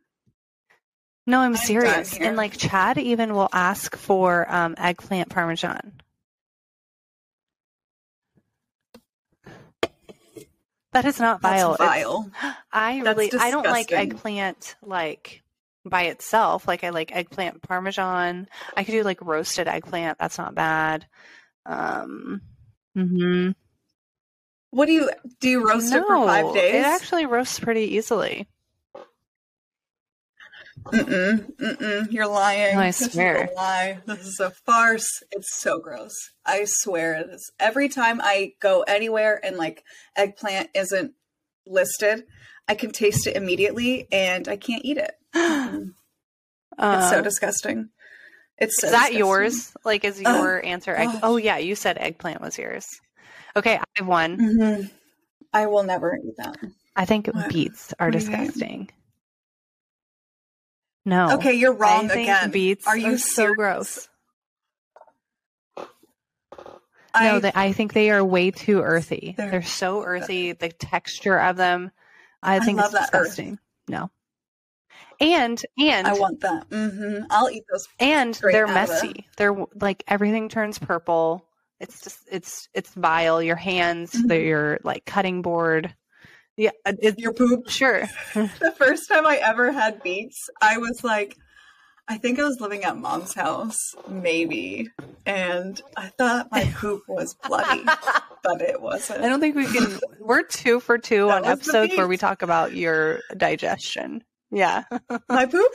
No, I'm I'm serious. And like Chad even will ask for um, eggplant parmesan. That is not That's vile. It's- vile. I That's really I don't like eggplant like by itself. Like I like eggplant parmesan. I could do like roasted eggplant. That's not bad. Um mhm. What do you do? You roast it for five days? It actually roasts pretty easily. Mm-mm, mm-mm, you're lying. No, I This is a swear. lie. This is a farce. It's so gross. I swear it is. Every time I go anywhere and like eggplant isn't listed, I can taste it immediately and I can't eat it. Mm. It's so Uh, disgusting. It's so Is that disgusting. yours? Like, is your answer? Egg- oh yeah, you said eggplant was yours. Okay, I have one. Mhm. I will never eat that. I think What? beets are What disgusting. No. Okay, you're wrong I think again. Beets Are you so gross? I, no, they, I think they are way too earthy. They're- They're, so earthy. The texture of them, I I think love it's that earth. disgusting. No. And and I want that. hmm I'll eat those. and they're out of the- messy. They're like everything turns purple. It's just it's it's vile. Your hands, Mhm. they're your like cutting board. Yeah, uh, it, Your poop. sure. the first time I ever had beets, I was like, I think I was living at mom's house, maybe, and I thought my poop was bloody, but it wasn't. I don't think we can. We're two for two That on episodes where we talk about your digestion. Yeah. my poop.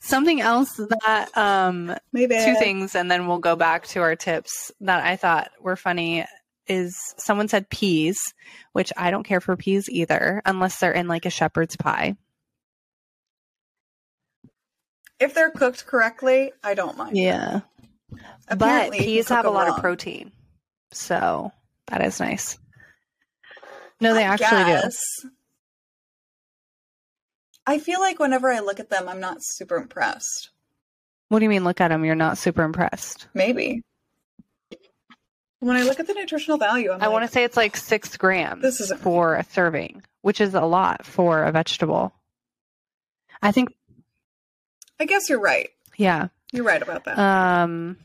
Something else that um Maybe two things and then we'll go back to our tips that I thought were funny is someone said peas, which I don't care for peas either unless they're in like a shepherd's pie. If they're cooked correctly, I don't mind. Yeah. But Apparently, can peas have a lot of protein. So that is nice. No, they I actually do. I feel like whenever I look at them, I'm not super impressed. What do you mean look at them? You're not super impressed. Maybe. When I look at the nutritional value, I'm I like, want to say it's like six grams This isn't- for a serving, which is a lot for a vegetable. I think, I guess you're right. yeah. You're right about that. Um,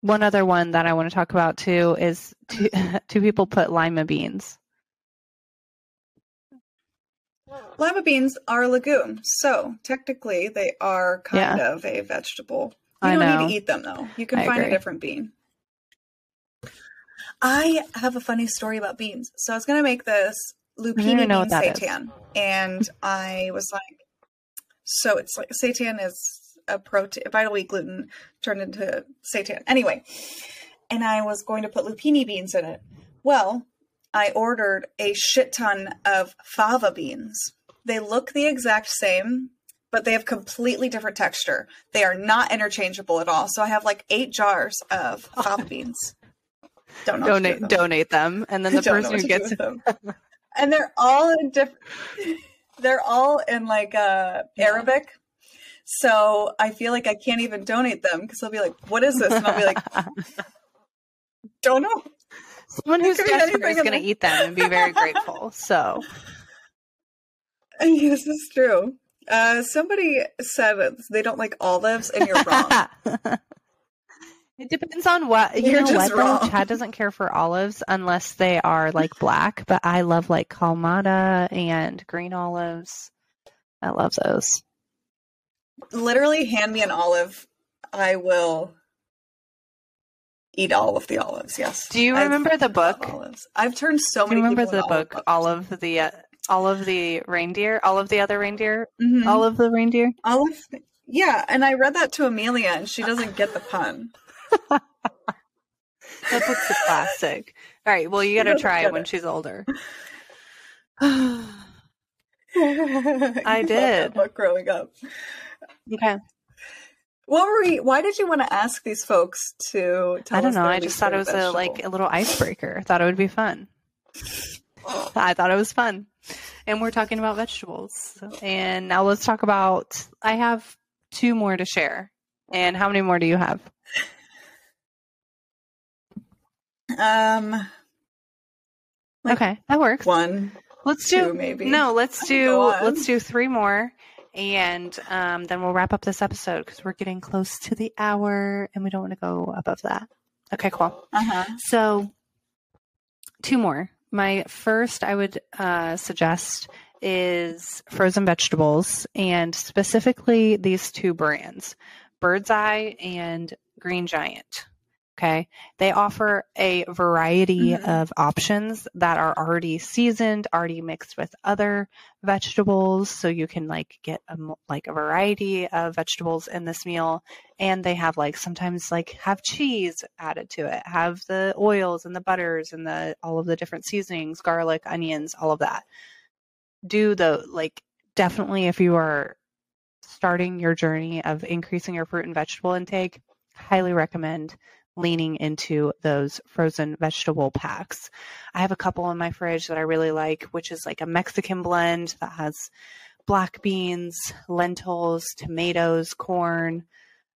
one other one that I want to talk about too is two, two people put lima beans. Lima beans are a legume, so technically they are kind of a vegetable. You I don't know. need to eat them though. You can I find agree. a different bean. I have a funny story about beans. So I was gonna make this lupini bean what that is. seitan, and I was like, so it's like seitan is a protein, vital wheat gluten turned into seitan. Anyway, and I was going to put lupini beans in it. Well, I ordered a shit ton of fava beans. They look the exact same, but they have completely different texture. They are not interchangeable at all. So I have like eight jars of fava beans. Don't do Donate, them. donate them, and then the person who gets them. and they're all in different. They're all in like uh, Yeah. Arabic. So I feel like I can't even donate them because they'll be like, "What is this?" And I'll be like, "Don't know." someone who's desperate is going to eat them and be very grateful. So Yes, it's true. Uh, somebody said they don't like olives, and you're wrong. it depends on what you You're know. What though? Chad doesn't care for olives unless they are like black, but I love like kalamata and green olives. I love those. Literally, hand me an olive. I will eat all of the olives. Yes. Do you I remember the book? olives. I've turned so Do you many. remember the book all of the uh, all of the reindeer, all of the other reindeer, Mhm. all of the reindeer? Olive. Yeah, and I read that to Amelia, and she doesn't get the pun. That book's a classic. All right, well you got to try it when it. she's older. I did. book growing up. okay. What were we? Why did you want to ask these folks to tell I don't know. I just thought it was favorite a like a little icebreaker. I thought it would be fun. I thought it was fun. And we're talking about vegetables. And now let's talk about I have two more to share. And how many more do you have? um Like, okay, that works. one. Let's two, do maybe. No, let's do let's do three more and um, then we'll wrap up this episode because we're getting close to the hour and we don't want to go above that. Okay, cool. Uh huh. So, two more. My first, I would uh, suggest is frozen vegetables, and specifically these two brands, Bird's Eye and Green Giant. Okay. They offer a variety Mhm. of options that are already seasoned, already mixed with other vegetables. So you can like get a, like a variety of vegetables in this meal. And they have like sometimes like have cheese added to it, have the oils and the butters and the all of the different seasonings, garlic, onions, all of that. Do the like definitely if you are starting your journey of increasing your fruit and vegetable intake, highly recommend leaning into those frozen vegetable packs. I have a couple in my fridge that I really like, which is like a Mexican blend that has black beans, lentils, tomatoes, corn,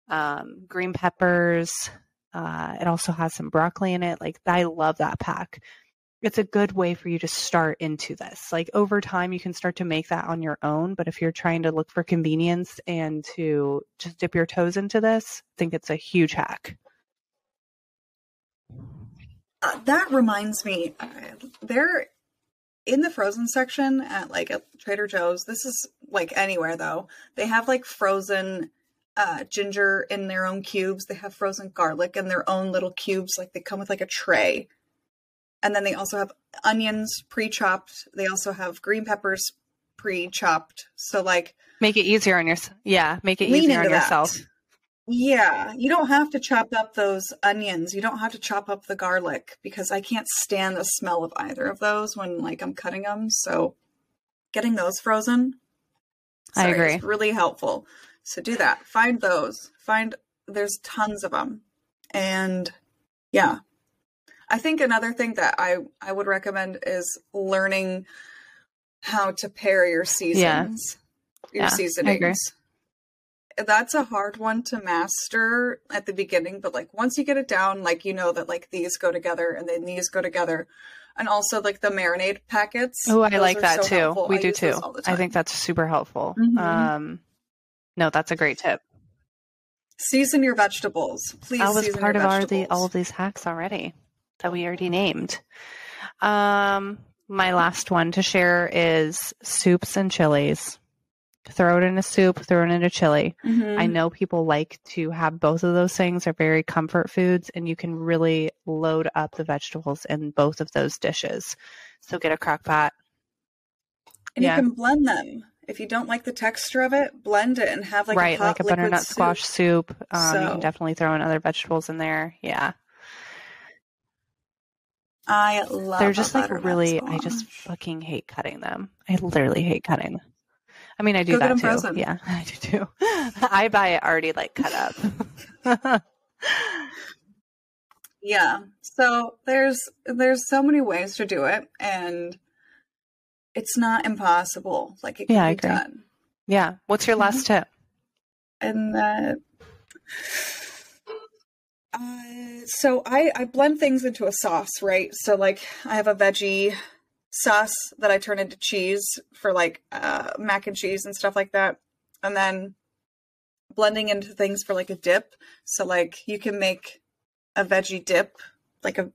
um, green peppers. Uh, it also has some broccoli in it. Like, I love that pack. It's a good way for you to start into this. Like, over time, you can start to make that on your own. But if you're trying to look for convenience and to just dip your toes into this, I think it's a huge hack. Uh, that reminds me, uh, there in the frozen section at like at Trader Joe's, this is like anywhere though, they have like frozen uh, ginger in their own cubes. They have frozen garlic in their own little cubes. Like they come with like a tray. And then they also have onions pre chopped. They also have green peppers pre chopped. So like make it easier on yourself. Yeah, make it easier on that. yourself. Yeah, you don't have to chop up those onions. You don't have to chop up the garlic because I can't stand the smell of either of those when like I'm cutting them. So getting those frozen I agree. is really helpful. So do that. Find those. Find there's tons of them. And yeah. I think another thing that I I would recommend is learning how to pair your seasons. Your Yeah, I agree. seasonings that's a hard one to master at the beginning but like once you get it down like you know that like these go together and then these go together and also like the marinade packets Oh, I like that so too. helpful. We I do too. I think that's super helpful. Mhm. Um, no, that's a great tip. season your vegetables please That was season part your of our the all of these hacks already that we already named. Um, my last one to share is soups and chilies. Throw it in a soup, throw it in a chili. Mhm. I know people like to have both of those things. They're very comfort foods, and you can really load up the vegetables in both of those dishes. So get a crock pot. and yeah. you can blend them if you don't like the texture of it blend it and have like right, a like a butternut soup. squash soup. Um, You can definitely throw in other vegetables in there. Yeah. i love They're just like really, I just fucking hate cutting them. I literally hate cutting. I mean, I do Go get that them too. frozen. Yeah, I do too. I buy it already like cut up. Yeah. So there's there's so many ways to do it and it's not impossible. Like it can Yeah, I be agree. done. yeah. What's your last tip? And that uh, so I I blend things into a sauce, right? So like I have a veggie sauce that I turn into cheese for like uh, mac and cheese and stuff like that. And then blending into things for like a dip. So like you can make a veggie dip, like a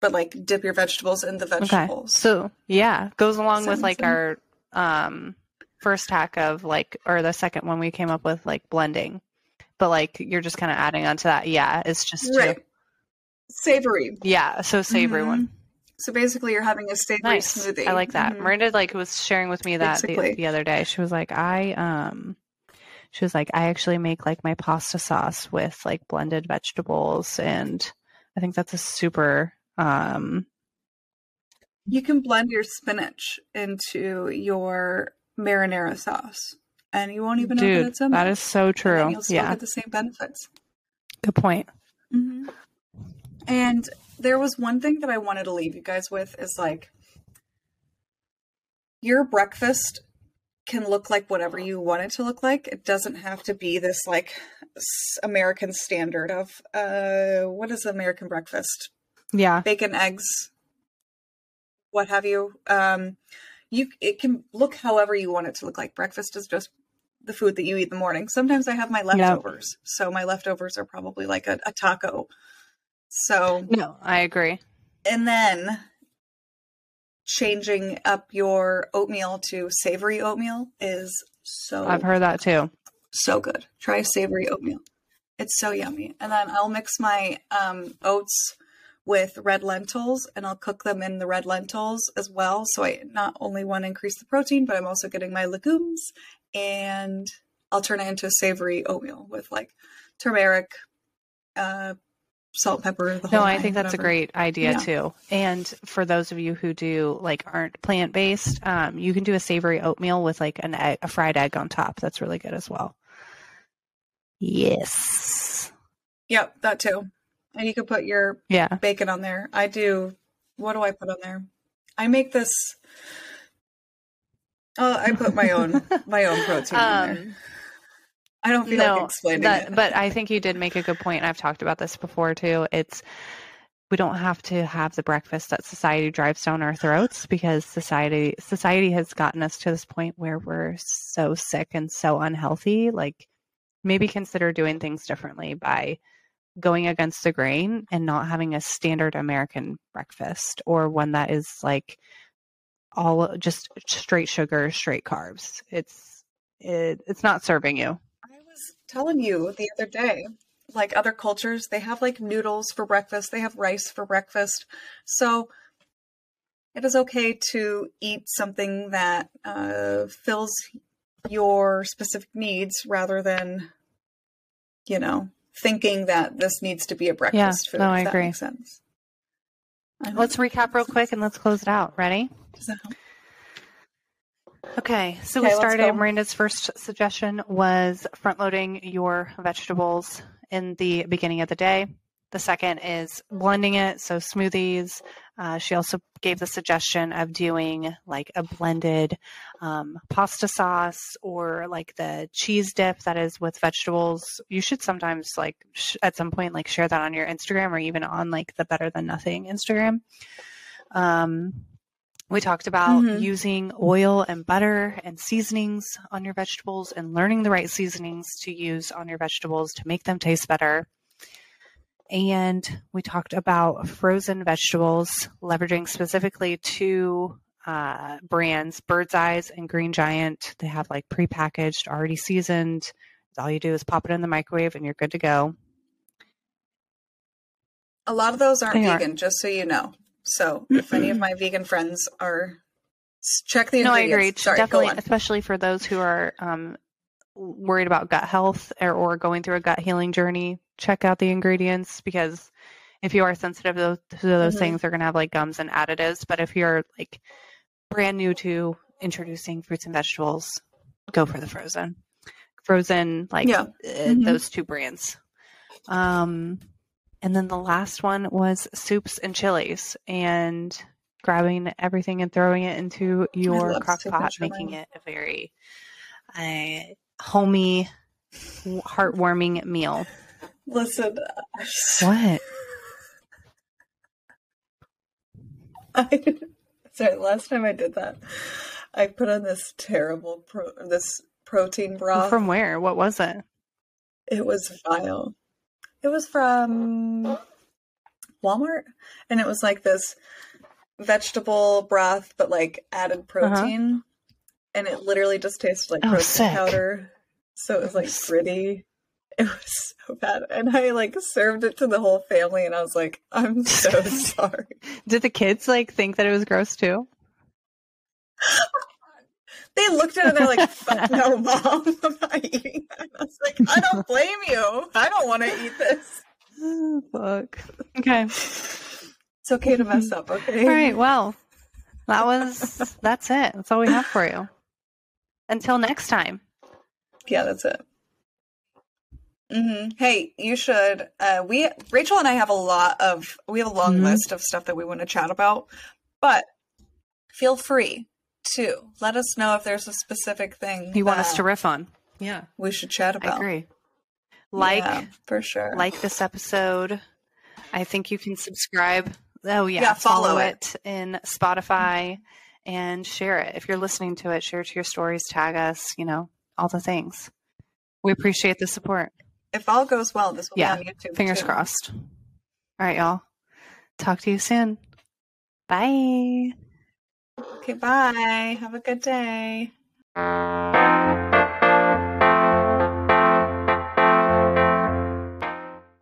but like dip your vegetables in the vegetables. Okay. So yeah, goes along with like our um first hack of like or the second one we came up with like blending. But like you're just kind of adding on to that. Yeah, it's just to- right. Savory. yeah, so savory Mhm. one. So basically you're having a savory Nice. smoothie. I like that. Mhm. Miranda like was sharing with me that the, the other day. She was like, I um she was like, I actually make like my pasta sauce with like blended vegetables and I think that's a super um You can blend your spinach into your marinara sauce, and you won't even know that it's in that there. is so And true. you'll still Yeah. get the same benefits. Good point. hmm And there was one thing that I wanted to leave you guys with is like your breakfast can look like whatever you want it to look like. It doesn't have to be this like American standard of uh what is American breakfast? Yeah. bacon, eggs, what have you. Um, you it can look however you want it to look like. Breakfast is just the food that you eat in the morning. Sometimes I have my leftovers, so my leftovers are probably like a, a taco. So No, I agree. and then changing up your oatmeal to savory oatmeal is so I've heard that too. so good. Try savory oatmeal. It's so yummy. And then I'll mix my um, oats with red lentils and I'll cook them in the red lentils as well. So I not only want to increase the protein, but I'm also getting my legumes and I'll turn it into a savory oatmeal with like turmeric, uh, salt, pepper, the whole No, I think that's a great idea Yeah. too. And for those of you who do like aren't plant based, um, you can do a savory oatmeal with like an egg, a fried egg on top. That's really good as well. Yes. Yep, that too. And you could put your Yeah. bacon on there. I do. What do I put on there? I make this. Oh, I put my own my own protein in there. I don't feel like explaining that- it. but I think you did make a good point, point. I've talked about this before too. It's we don't have to have the breakfast that society drives down our throats because society society has gotten us to this point where we're so sick and so unhealthy. Like maybe consider doing things differently by going against the grain and not having a standard American breakfast or one that is like all just straight sugar, straight carbs. It's it, it's not serving you. Telling you the other day, like other cultures, they have like noodles for breakfast, they have rice for breakfast. So it is okay to eat something that uh, fills your specific needs rather than, you know, thinking that this needs to be a breakfast yeah, food. No, I that agree. Makes sense. Let's recap real quick and let's close it out. Ready? Okay, so Okay, we started. Miranda's first suggestion was front loading your vegetables in the beginning of the day. The second is blending it, so smoothies. Uh, she also gave the suggestion of doing like a blended um, pasta sauce or like the cheese dip that is with vegetables. You should sometimes like sh- at some point like share that on your Instagram or even on like the Better Than Nothing Instagram. Um, we talked about Mhm. using oil and butter and seasonings on your vegetables and learning the right seasonings to use on your vegetables to make them taste better. And we talked about frozen vegetables, leveraging specifically two uh, brands, Bird's Eyes and Green Giant. They have like prepackaged, already seasoned. All you do is pop it in the microwave and you're good to go. A lot of those aren't They are. vegan, just so you know. So if any of my vegan friends are, check the No, I ingredients. agree. Sorry, Definitely, especially for those who are um, worried about gut health or, or going through a gut healing journey, check out the ingredients because if you are sensitive to those, to those Mhm. things, they're going to have like gums and additives. But if you're like brand new to introducing fruits and vegetables, go for the frozen. Frozen, like Yeah. uh, Mhm. those two brands. Um, and then the last one was soups and chilies and grabbing everything and throwing it into your crock pot, making it a very uh, homey, heartwarming meal. Listen, What? I, sorry, last time I did that, I put on this terrible pro, this protein broth. From where? What was it? it was vile. It was from Walmart, and it was like this vegetable broth, but like added protein, and it literally just tasted like Uh-huh. Oh, protein sick. powder. So it was like gritty. It was so bad, and I like served it to the whole family, and I was like, "I'm so sorry." Did the kids like think that it was gross too? They looked at it and they're like, Fuck no, mom, I'm not eating that. I was like, I don't blame you. I don't want to eat this. Oh, fuck. Okay. It's okay to mess up, okay? All right. Well, that was that's it. That's all we have for you. Until next time. Yeah, that's it. hmm Hey, you should. Uh, we Rachel and I have a lot of. We have a long Mhm. list of stuff that we want to chat about, but feel free to let us know if there's a specific thing You want us to riff on? Yeah, we should chat I about. agree. Like Yeah, for sure. like this episode. I think you can subscribe. Oh yeah, Yeah, follow follow it. it in Spotify and share it. If you're listening to it, share it to your stories, tag us, you know, all the things. We appreciate the support. if all goes well, this will Yeah, be on YouTube. Fingers too. crossed. All right, y'all. Talk to you soon. Bye. Okay, bye. Have a good day.